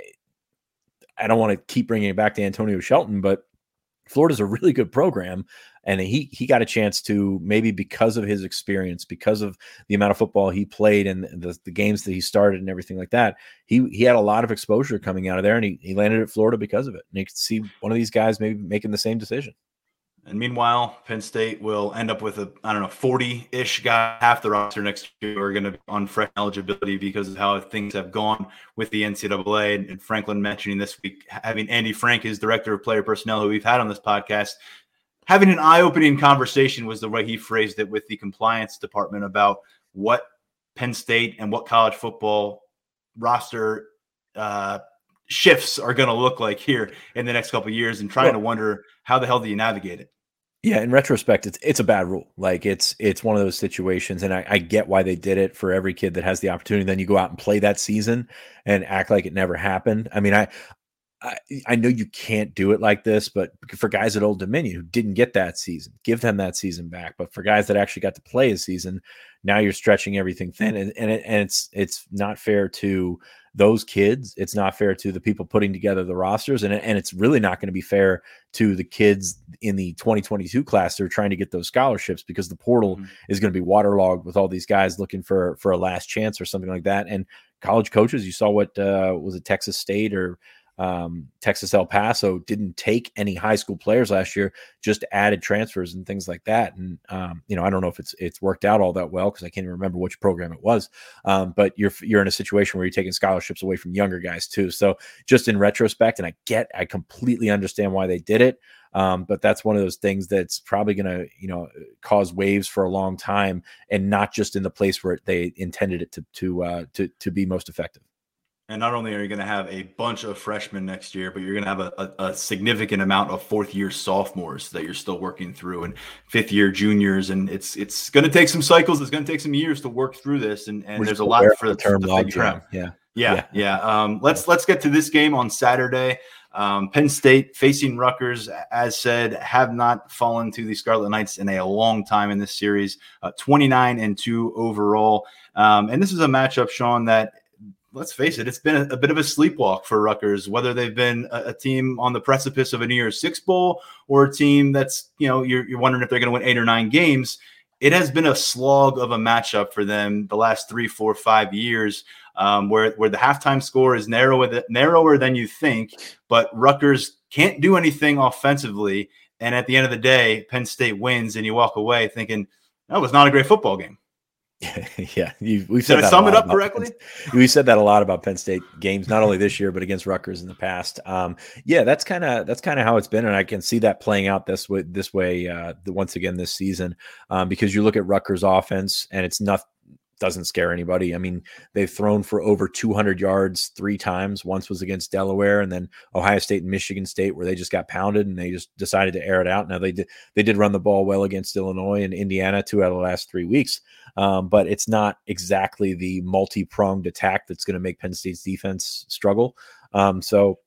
I don't want to keep bringing it back to Antonio Shelton, but Florida's a really good program, and he he got a chance to maybe because of his experience, because of the amount of football he played and the, the games that he started and everything like that. He he had a lot of exposure coming out of there, and he, he landed at Florida because of it. And you could see one of these guys maybe making the same decision. And meanwhile, Penn State will end up with a I don't know forty ish guy, half the roster next year are going to be on fresh eligibility because of how things have gone with the NCAA. And Franklin mentioning this week having Andy Frank, his director of player personnel, who we've had on this podcast, having an eye opening conversation was the way he phrased it with the compliance department about what Penn State and what college football roster uh, shifts are going to look like here in the next couple years, and trying well, to wonder how the hell do you navigate it. Yeah, in retrospect, it's it's a bad rule. Like it's it's one of those situations, and I, I, get why they did it for every kid that has the opportunity. Then you go out and play that season and act like it never happened. I mean, I I, I know you can't do it like this, but for guys at Old Dominion who didn't get that season, give them that season back. But for guys that actually got to play a season, now you're stretching everything thin, and and, it, and it's it's not fair to those kids. It's not fair to the people putting together the rosters, and and it's really not going to be fair to the kids in the 2022 class that are trying to get those scholarships because the portal mm-hmm. is going to be waterlogged with all these guys looking for for a last chance or something like that. And college coaches, you saw what uh, was it Texas State or um, Texas El Paso didn't take any high school players last year, just added transfers and things like that. And um, you know, I don't know if it's it's worked out all that well because I can't even remember which program it was. Um, but you're you're in a situation where you're taking scholarships away from younger guys too. So just in retrospect, and I get, I completely understand why they did it. Um, but that's one of those things that's probably going to, you know, cause waves for a long time, and not just in the place where they intended it to to uh, to to be most effective. And not only are you going to have a bunch of freshmen next year, but you're going to have a, a, a, significant amount of fourth year sophomores that you're still working through, and fifth year juniors. And it's it's going to take some cycles. It's going to take some years to work through this. And, and there's a lot for the term log Yeah. yeah. Yeah, yeah. Um, let's let's get to this game on Saturday. Um, Penn State facing Rutgers, as said, have not fallen to the Scarlet Knights in a long time in this series. Uh, 29 and two overall, um, and this is a matchup, Sean, that let's face it, it's been a, a, bit of a sleepwalk for Rutgers, whether they've been a, a, team on the precipice of a New Year's Six Bowl or a team that's, you know, you're, you're wondering if they're going to win eight or nine games. It has been a slog of a matchup for them the last three, four, five years, um, where, where the halftime score is narrower, narrower than you think, but Rutgers can't do anything offensively. And at the end of the day, Penn State wins, and you walk away thinking, that was not a great football game. yeah, you, we've said Did I sum it up correctly. we said that a lot about Penn State games, not only this year but against Rutgers in the past. Um, yeah, that's kind of that's kind of how it's been, and I can see that playing out this way this way uh, once again this season um, because you look at Rutgers offense and it's not doesn't scare anybody. I mean, they've thrown for over 200 yards three times. Once was against Delaware, and then Ohio State and Michigan State, where they just got pounded and they just decided to air it out. Now they did they did run the ball well against Illinois and Indiana two out of the last three weeks, um, but it's not exactly the multi pronged attack that's going to make Penn State's defense struggle. Um, so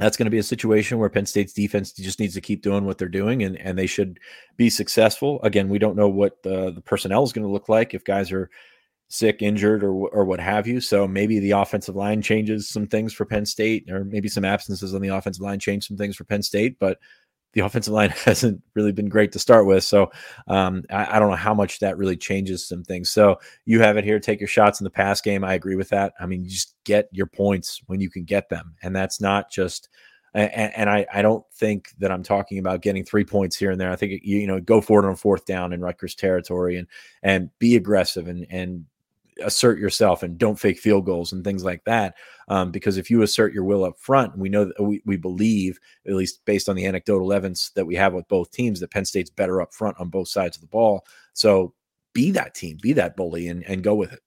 that's going to be a situation where Penn State's defense just needs to keep doing what they're doing and, and they should be successful. Again, we don't know what the, the personnel is going to look like if guys are sick, injured, or or what have you. So maybe the offensive line changes some things for Penn State, or maybe some absences on the offensive line change some things for Penn State. But the offensive line hasn't really been great to start with. So um, I, I, don't know how much that really changes some things. So you have it here. Take your shots in the pass game. I agree with that. I mean, you just get your points when you can get them, and that's not just. And, and I, I don't think that I'm talking about getting three points here and there. I think you, you know go for it on fourth down in Rutgers territory and and be aggressive and and assert yourself and don't fake field goals and things like that. Um, because if you assert your will up front, we know that we, we believe, at least based on the anecdotal evidence that we have with both teams, that Penn State's better up front on both sides of the ball. So be that team, be that bully, and, and go with it.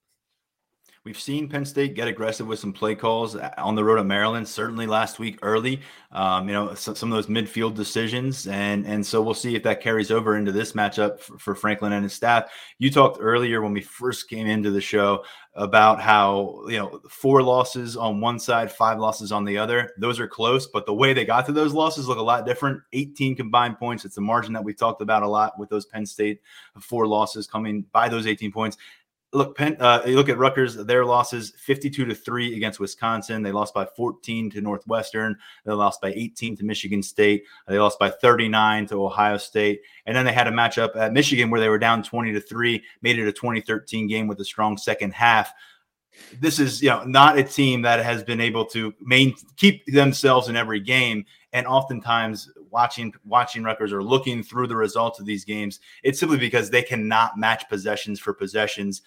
We've seen Penn State get aggressive with some play calls on the road at Maryland, certainly last week early. Um, you know, some, some, of those midfield decisions, and and so we'll see if that carries over into this matchup for, for, Franklin and his staff. You talked earlier when we first came into the show about how you know four losses on one side, five losses on the other. Those are close, but the way they got to those losses look a lot different. 18 combined points. It's a margin that we talked about a lot with those Penn State four losses coming by those 18 points look, Penn, uh, you look at Rutgers, their losses 52 to 3 against Wisconsin. They lost by 14 to Northwestern. They lost by 18 to Michigan State. They lost by 39 to Ohio State. And then they had a matchup at Michigan where they were down 20 to 3, made it a 2013 game with a strong second half. This is, you know, not a team that has been able to main keep themselves in every game. And oftentimes watching watching Rutgers or looking through the results of these games, it's simply because they cannot match possessions for possessions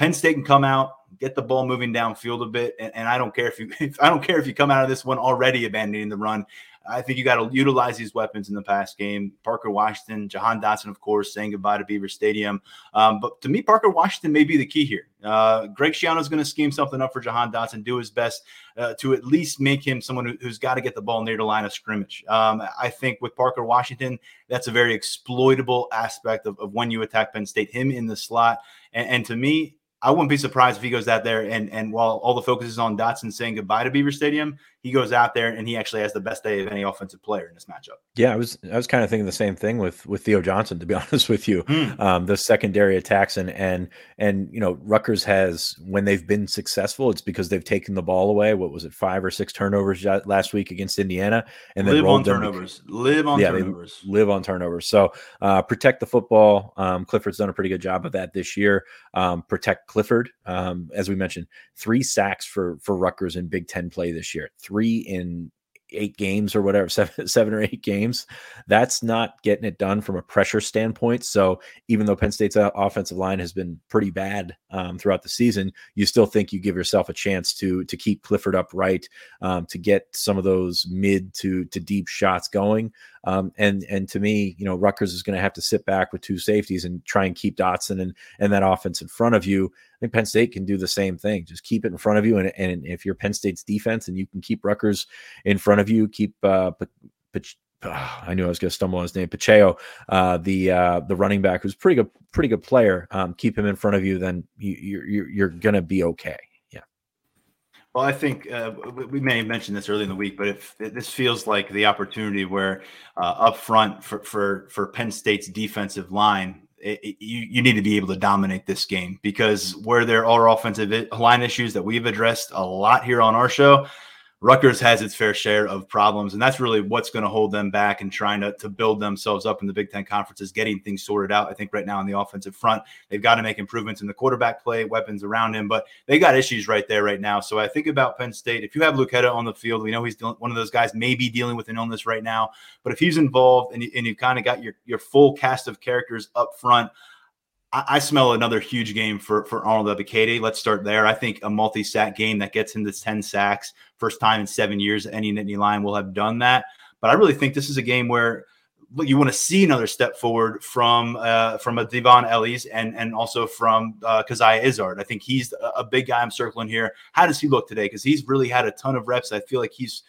Penn State can come out, get the ball moving downfield a bit, and, and I don't care if you if, I don't care if you come out of this one already abandoning the run. I think you got to utilize these weapons in the past game. Parker Washington, Jahan Dotson, of course, saying goodbye to Beaver Stadium. Um, but to me, Parker Washington may be the key here. Uh, Greg Schiano is going to scheme something up for Jahan Dotson, do his best uh, to at least make him someone who, has got to get the ball near the line of scrimmage. Um, I think with Parker Washington, that's a very exploitable aspect of, of when you attack Penn State, him in the slot. and, and to me, I wouldn't be surprised if he goes out there and and while all the focus is on Dotson saying goodbye to Beaver Stadium, he goes out there and he actually has the best day of any offensive player in this matchup. Yeah, I was I was kind of thinking the same thing with with Theo Johnson, to be honest with you. Mm. Um, the secondary attacks and and and you know Rutgers has when they've been successful, it's because they've taken the ball away. What was it, five or six turnovers last week against Indiana, and then live on turnovers, live on yeah, turnovers, live on turnovers. So uh, protect the football. Um, Clifford's done a pretty good job of that this year. Um, protect Clifford, um, as we mentioned, three sacks for for Rutgers in Big Ten play this year three in eight games or whatever, seven, seven or eight games. That's not getting it done from a pressure standpoint. So even though Penn State's uh, offensive line has been pretty bad um, throughout the season, you still think you give yourself a chance to to keep Clifford upright, um, to get some of those mid to to deep shots going. Um, and and to me, you know, Rutgers is going to have to sit back with two safeties and try and keep Dotson and and that offense in front of you. Think Penn State can do the same thing. Just keep it in front of you, and and if you're Penn State's defense and you can keep Rutgers in front of you, keep uh, but, but uh, I knew I was going to stumble on his name, Pacheco, uh, the uh, the running back, who's pretty good, pretty good player. Um, keep him in front of you, then you, you're you're going to be okay. Yeah. Well, I think uh, we may have mentioned this early in the week, but if this feels like the opportunity where uh, up front for, for for Penn State's defensive line, you you need to be able to dominate this game because where there are offensive line issues that we've addressed a lot here on our show, Rutgers has its fair share of problems, and that's really what's going to hold them back and trying to, to build themselves up in the Big Ten conferences, getting things sorted out. I think right now on the offensive front, they've got to make improvements in the quarterback play, weapons around him, but they got issues right there right now. So I think about Penn State. If you have Luketa on the field, we know he's one of those guys maybe dealing with an illness right now, but if he's involved and, you, and you've kind of got your, your full cast of characters up front, I, smell another huge game for for Arnold Ebiketie. Let's start there. I think a multi-sack game that gets into 10 sacks, first time in seven years, any Nittany Lion will have done that. But I really think this is a game where you want to see another step forward from uh, from a D'Von Ellies and and also from uh, Izzard. I think he's a, big guy I'm circling here. How does he look today? Because he's really had a ton of reps. I feel like he's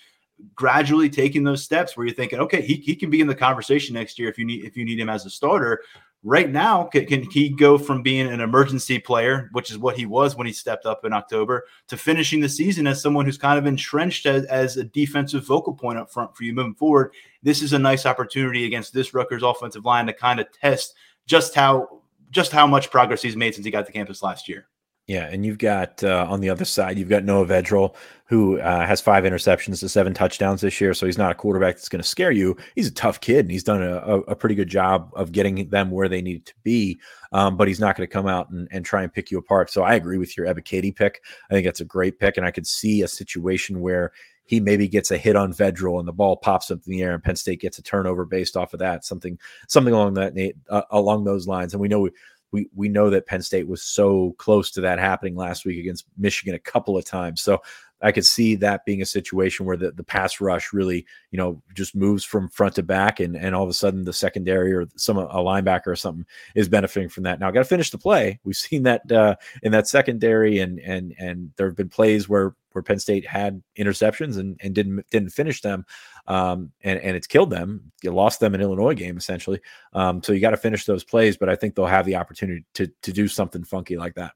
gradually taking those steps where you're thinking, okay, he, he can be in the conversation next year if you need if you need him as a starter right now can, can, he go from being an emergency player which is what he was when he stepped up in october to finishing the season as someone who's kind of entrenched as, as a defensive focal point up front for you moving forward? This is a nice opportunity against this Rutgers offensive line to kind of test just how just how much progress he's made since he got to campus last year yeah, and you've got uh, on the other side, you've got Noah Vedral, who uh, has five interceptions to seven touchdowns this year. So he's not a quarterback that's going to scare you. He's a tough kid, and he's done a, a, pretty good job of getting them where they need to be. Um, but he's not going to come out and, and, try and pick you apart. So I agree with your Ebiketie pick. I think that's a great pick, and I could see a situation where he maybe gets a hit on Vedral and the ball pops up in the air, and Penn State gets a turnover based off of that. Something something along that uh, along those lines. And we know. We, we we know that Penn State was so close to that happening last week against Michigan a couple of times. So I could see that being a situation where the, the pass rush really, you know, just moves from front to back, and and all of a sudden the secondary or some a linebacker or something is benefiting from that. Now I got to finish the play. We've seen that uh, in that secondary, and and and there have been plays where where Penn State had interceptions and, and didn't didn't finish them, um, and and it's killed them. You lost them in Illinois game essentially. Um, so you got to finish those plays, but I think they'll have the opportunity to to do something funky like that.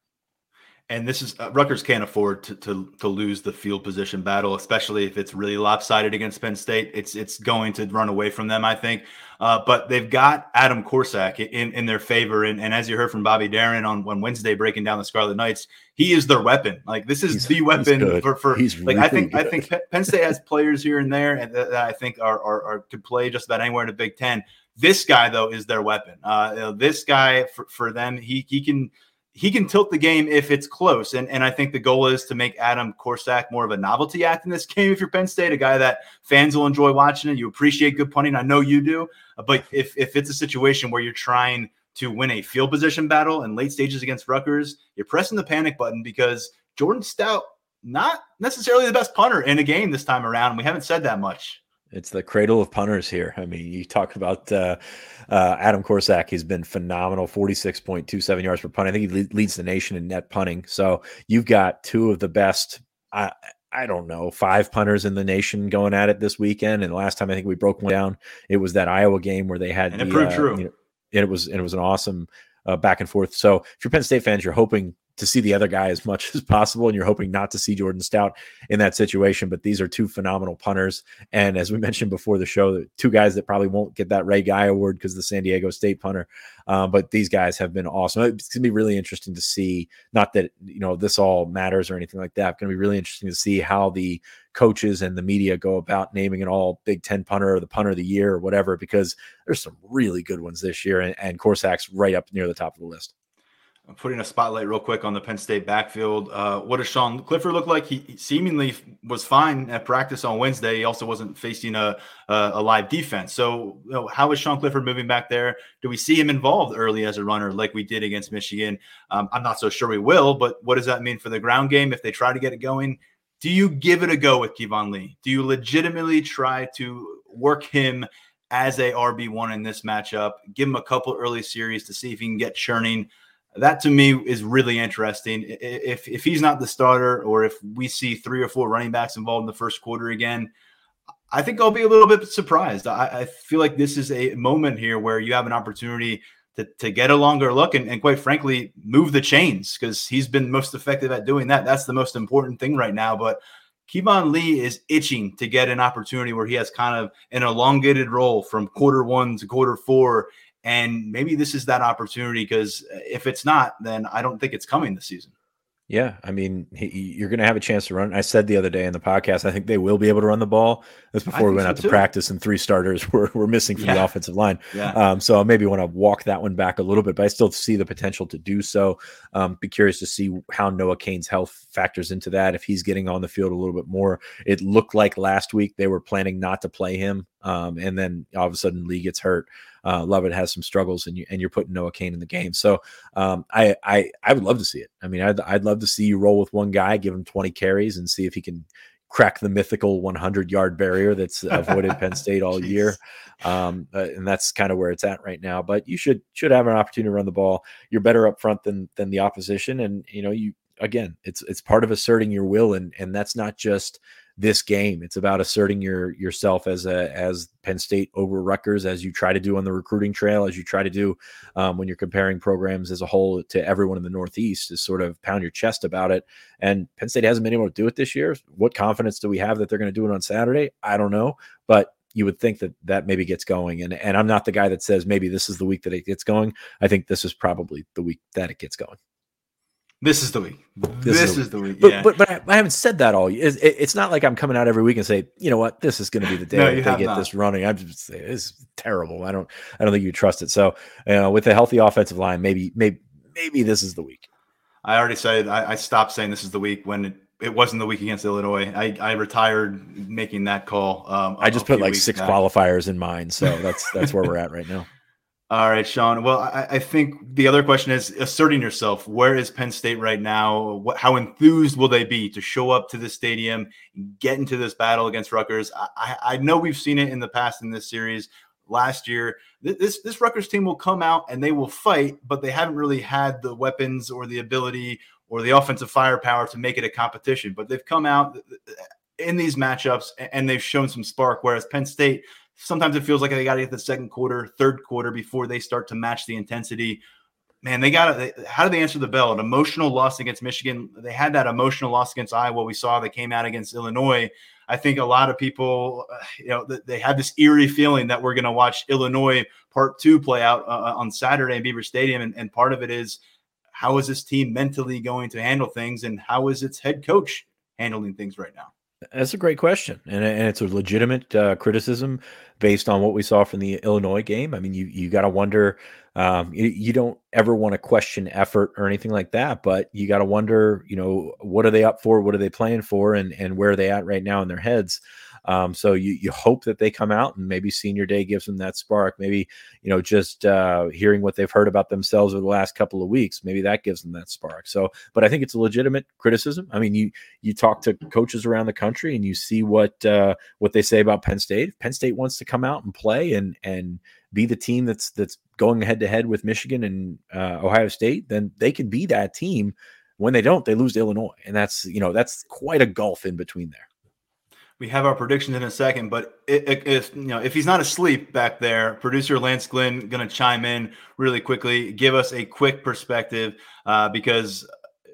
And this is uh, Rutgers can't afford to, to to lose the field position battle, especially if it's really lopsided against Penn State. It's it's going to run away from them, I think. Uh, but they've got Adam Korsak in, in their favor, and, and as you heard from Bobby Deren on, on Wednesday breaking down the Scarlet Knights, he is their weapon. Like this is he's, the weapon for for. He's like really I think good. I think Penn State has players here and there, and that, I think are, are, are could play just about anywhere in the Big Ten. This guy though is their weapon. Uh, this guy for, for them, he he can he can tilt the game if it's close. And, and I think the goal is to make Adam Korsak more of a novelty act in this game. If you're Penn State, a guy that fans will enjoy watching it, you appreciate good punting. I know you do. But if, if it's a situation where you're trying to win a field position battle in late stages against Rutgers, you're pressing the panic button because Jordan Stout, not necessarily the best punter in a game this time around. And we haven't said that much. It's the cradle of punters here. I mean, you talk about uh, uh, Adam Korsak. He's been phenomenal, 46.27 yards per punt. I think he leads the nation in net punting. So you've got two of the best. I, I don't know, five punters in the nation going at it this weekend. And the last time I think we broke one down, it was that Iowa game where they had and it proved uh, true. You know, and it was and it was an awesome uh, back and forth. So if you're Penn State fans, you're hoping to see the other guy as much as possible, and you're hoping not to see Jordan Stout in that situation. But these are two phenomenal punters, and as we mentioned before the show, two guys that probably won't get that Ray Guy award because the San Diego State punter. Um, but these guys have been awesome. It's gonna be really interesting to see. Not that you know this all matters or anything like that. It's gonna be really interesting to see how the coaches and the media go about naming an all Big Ten punter or the punter of the year or whatever, because there's some really good ones this year, and, and right up near the top of the list. Putting a spotlight real quick on the Penn State backfield. Uh, what does Sean Clifford look like? He seemingly was fine at practice on Wednesday. He also wasn't facing a a, a live defense. So, you know, how is Sean Clifford moving back there? Do we see him involved early as a runner like we did against Michigan? Um, I'm not so sure we will, but what does that mean for the ground game if they try to get it going? Do you give it a go with Keyvone Lee? Do you legitimately try to work him as a RB1 in this matchup? Give him a couple early series to see if he can get churning that to me is really interesting. If if he's not the starter, or if we see three or four running backs involved in the first quarter again, I think I'll be a little bit surprised. I, I feel like this is a moment here where you have an opportunity to, to get a longer look and, and quite frankly move the chains because he's been most effective at doing that. That's the most important thing right now. But Keyvone Lee is itching to get an opportunity where he has kind of an elongated role from quarter one to quarter four and maybe this is that opportunity because if it's not, then I don't think it's coming this season. Yeah, I mean, he, you're going to have a chance to run. I said the other day in the podcast, I think they will be able to run the ball. That's before we went so out to too. practice, and three starters were, were missing from yeah. the offensive line. Yeah. Um, so I maybe want to walk that one back a little bit, but I still see the potential to do so. Um, be curious to see how Noah Cain's health factors into that. If he's getting on the field a little bit more, it looked like last week they were planning not to play him, um, and then all of a sudden Lee gets hurt uh, Lovett has some struggles, and you and you're putting Noah Cain in the game. So um, I I I would love to see it. I mean, I'd I'd love to see you roll with one guy, give him 20 carries, and see if he can crack the mythical 100 yard barrier that's avoided Penn State all year. Um, uh, and that's kind of where it's at right now. But you should should have an opportunity to run the ball. You're better up front than than the opposition, and you know you again, it's it's part of asserting your will, and and that's not just this game. It's about asserting your yourself as a as Penn State over Rutgers, as you try to do on the recruiting trail, as you try to do um, when you're comparing programs as a whole to everyone in the Northeast, is sort of pound your chest about it. And Penn State hasn't been able to do it this year. What confidence do we have that they're going to do it on Saturday? I don't know, but you would think that that maybe gets going. And and I'm not the guy that says maybe this is the week that it gets going. I think this is probably the week that it gets going. This is the week. This, this is, the week. But, yeah. but, but I, haven't said that all. It's, it's, not like I'm coming out every week and say, you know what, this is going to be the day no, they get not. this running. I'm just saying it's terrible. I don't I don't think you trust it. So you know, with a healthy offensive line, maybe maybe maybe this is the week. I already said I, I stopped saying this is the week when it, it, wasn't the week against Illinois. I, I retired making that call. Um, I just put like six back. qualifiers in mind, so that's that's where we're at right now. All right, Sean. Well, I, I, think the other question is asserting yourself. Where is Penn State right now? What, how enthused will they be to show up to the stadium, get into this battle against Rutgers? I, I know we've seen it in the past in this series. Last year, this this Rutgers team will come out and they will fight, but they haven't really had the weapons or the ability or the offensive firepower to make it a competition. But they've come out in these matchups and they've shown some spark. Whereas Penn State Sometimes it feels like they got to get the second quarter, third quarter before they start to match the intensity. Man, they got it. How do they answer the bell? An emotional loss against Michigan. They had that emotional loss against Iowa. We saw they came out against Illinois. I think a lot of people, uh, you know, they had this eerie feeling that we're going to watch Illinois part two play out uh, uh, on Saturday in Beaver Stadium. And, and part of it is how is this team mentally going to handle things and how is its head coach handling things right now? That's a great question, and, and it's a legitimate uh, criticism based on what we saw from the Illinois game. I mean, you you got to wonder. Um, you, you, don't ever want to question effort or anything like that, but you got to wonder, you know, what are they up for? What are they playing for? And and where are they at right now in their heads? Um, so you you hope that they come out and maybe senior day gives them that spark. Maybe you know just uh, hearing what they've heard about themselves over the last couple of weeks, maybe that gives them that spark. So, but I think it's a legitimate criticism. I mean, you you talk to coaches around the country and you see what uh, what they say about Penn State. If Penn State wants to come out and play and and be the team that's that's going head to head with Michigan and uh, Ohio State, then they can be that team. When they don't, they lose to Illinois, and that's you know that's quite a gulf in between there we have our predictions in a second, but if you know if he's not asleep back there, producer Lance Glenn going to chime in really quickly, give us a quick perspective uh, because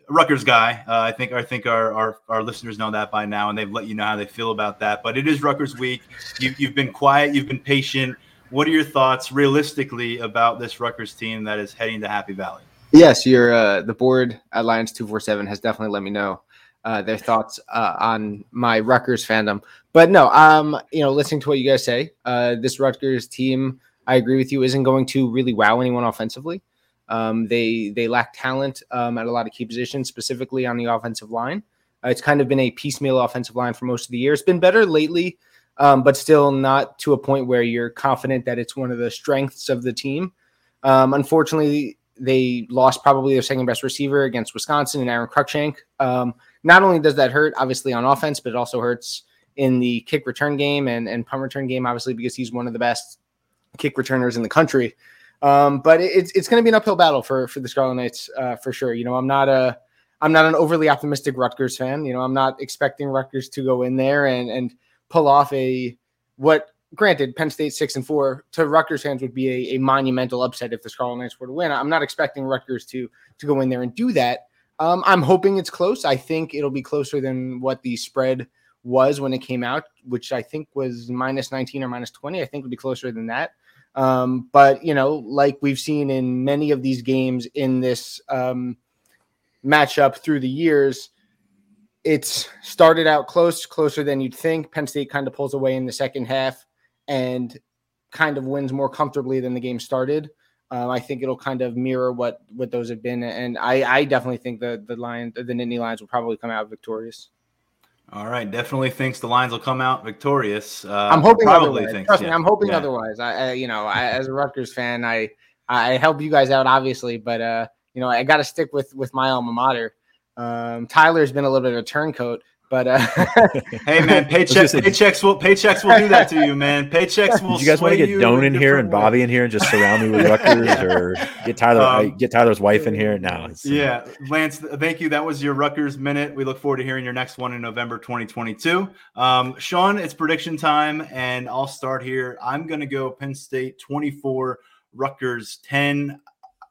Rutgers guy, uh, I think I think our, our, our listeners know that by now, and they've let you know how they feel about that. But it is Rutgers week. You, you've been quiet, you've been patient. What are your thoughts realistically about this Rutgers team that is heading to Happy Valley? Yes, your uh, the board at Lions two four seven has definitely let me know uh, their thoughts uh, on my Rutgers fandom. But no, um, you know, listening to what you guys say, uh, this Rutgers team, I agree with you, isn't going to really wow anyone offensively. Um, they they lack talent um, at a lot of key positions, specifically on the offensive line. Uh, it's kind of been a piecemeal offensive line for most of the year. It's been better lately, um, but still not to a point where you're confident that it's one of the strengths of the team. Um, unfortunately, they lost probably their second best receiver against Wisconsin and Aaron Cruikshank. Um, not only does that hurt, obviously, on offense, but it also hurts in the kick return game and, and punt return game, obviously, because he's one of the best kick returners in the country. Um, but it's it's going to be an uphill battle for for the Scarlet Knights uh, for sure. You know, I'm not a I'm not an overly optimistic Rutgers fan. You know, I'm not expecting Rutgers to go in there and and pull off a what granted, Penn State six and four to Rutgers fans would be a, a, monumental upset if the Scarlet Knights were to win. I'm not expecting Rutgers to to go in there and do that. Um, I'm hoping it's close. I think it'll be closer than what the spread was when it came out, which I think was minus 19 or minus 20. I think would be closer than that. Um, but you know, like we've seen in many of these games in this um, matchup through the years, it's started out close, closer than you'd think. Penn State kind of pulls away in the second half and kind of wins more comfortably than the game started. Uh, I think it'll kind of mirror what what those have been, and I, I definitely think the the line the Nittany Lions will probably come out victorious. All right, definitely thinks the Lions will come out victorious. Uh, I'm hoping probably otherwise. Thinks, Trust yeah. me, I'm hoping yeah. otherwise. I, I, you know, I, as a Rutgers fan, I I help you guys out obviously, but uh, you know, I got to stick with with my alma mater. Um, Tyler's been a little bit of a turncoat, but uh, hey, man, paychecks, paychecks will paychecks will do that to you, man. Paychecks will. Do you guys want to get Doan in here and Bobby in here and just surround me with Rutgers, yeah. or get Tyler um, get Tyler's wife in here? now? yeah, Lance, thank you. That was your Rutgers minute. We look forward to hearing your next one in November 2022. Um, Sean, it's prediction time, and I'll start here. I'm going to go Penn State 24, Rutgers 10.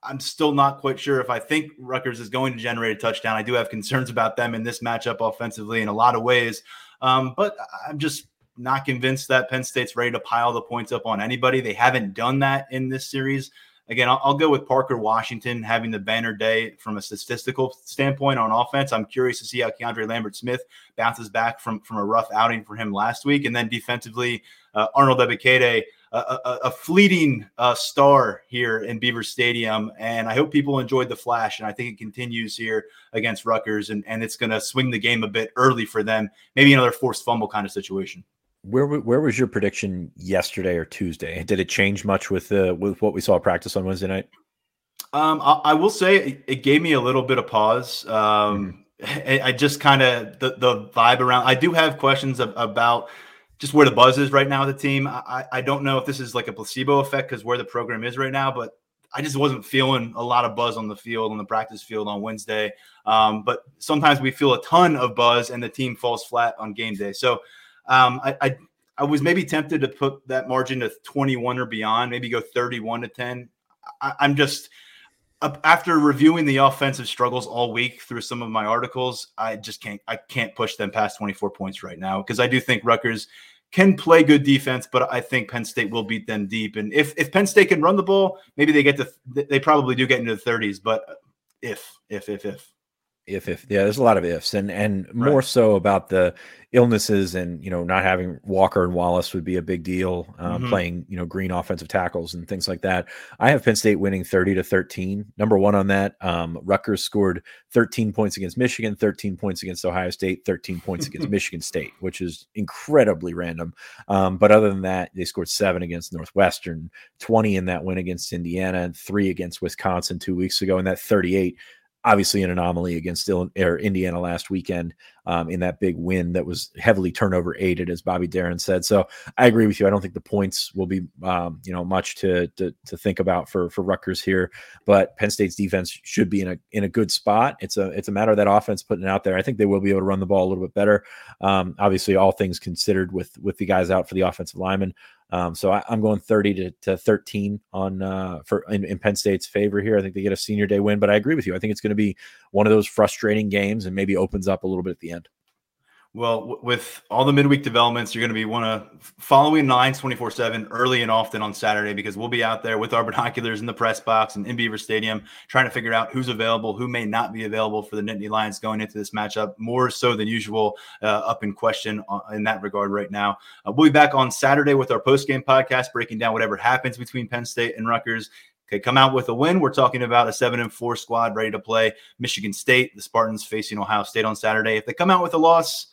I'm still not quite sure if I think Rutgers is going to generate a touchdown. I do have concerns about them in this matchup offensively in a lot of ways, um, but I'm just not convinced that Penn State's ready to pile the points up on anybody. They haven't done that in this series. Again, I'll, I'll, go with Parker Washington having the banner day from a statistical standpoint on offense. I'm curious to see how Keandre Lambert Smith bounces back from, from a rough outing for him last week. And then defensively, uh, Arnold Ebiketie – a, a, fleeting uh, star here in Beaver Stadium. And I hope people enjoyed the flash. And I think it continues here against Rutgers. And, and it's going to swing the game a bit early for them. Maybe another forced fumble kind of situation. Where where was your prediction yesterday or Tuesday? Did it change much with uh, with what we saw practice on Wednesday night? Um, I, I, will say it, it, gave me a little bit of pause. Um, mm-hmm. I, I, just kind of the the vibe around. I do have questions of, about just where the buzz is right now with the team. I, I don't know if this is like a placebo effect because where the program is right now, but I just wasn't feeling a lot of buzz on the field, on the practice field on Wednesday. Um, but sometimes we feel a ton of buzz and the team falls flat on game day. So um, I, I, I was maybe tempted to put that margin to 21 or beyond, maybe go 31 to 10. I, I'm just after reviewing the offensive struggles all week through some of my articles, I just can't I can't push them past 24 points right now because I do think Rutgers can play good defense, but I think Penn State will beat them deep. And if if Penn State can run the ball, maybe they get to they probably do get into the 30s. But if if if if if if yeah there's a lot of ifs and and more right. so about the illnesses and you know not having walker and wallace would be a big deal uh, mm-hmm. playing you know green offensive tackles and things like that i have penn state winning 30 to 13 number one on that um, rutgers scored 13 points against michigan 13 points against ohio state 13 points against michigan state which is incredibly random um, but other than that they scored seven against northwestern 20 in that win against indiana and three against wisconsin two weeks ago and that 38 obviously an anomaly against Illinois Indiana last weekend um, in that big win that was heavily turnover aided, as Bobby Deren said. So I agree with you. I don't think the points will be, um, you know, much to, to, to think about for for Rutgers here. But Penn State's defense should be in a in a good spot. It's a it's a matter of that offense putting it out there. I think they will be able to run the ball a little bit better. Um, obviously, all things considered, with with the guys out for the offensive linemen. Um, so I, am going 30 to, to 13 on uh, for in, in, Penn State's favor here. I think they get a senior day win, but I agree with you. I think it's going to be one of those frustrating games and maybe opens up a little bit at the end. Well, w- with all the midweek developments, you're going to be one of following Lions 24 7 early and often on Saturday because we'll be out there with our binoculars in the press box and in Beaver Stadium trying to figure out who's available, who may not be available for the Nittany Lions going into this matchup, more so than usual, uh, up in question uh, in that regard right now. Uh, we'll be back on Saturday with our post game podcast, breaking down whatever happens between Penn State and Rutgers Okay, come out with a win. We're talking about a seven and four squad ready to play Michigan State. The Spartans facing Ohio State on Saturday. If they come out with a loss,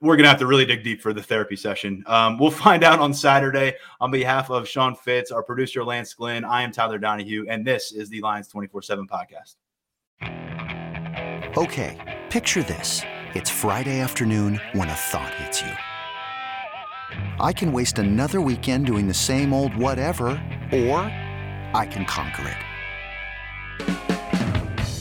we're going to have to really dig deep for the therapy session. Um, we'll find out on Saturday. On behalf of Sean Fitz, our producer Lance Glenn, I am Tyler Donohue, and this is the Lions 24 7 podcast. Okay, picture this. It's Friday afternoon when a thought hits you. I can waste another weekend doing the same old whatever, or I can conquer it.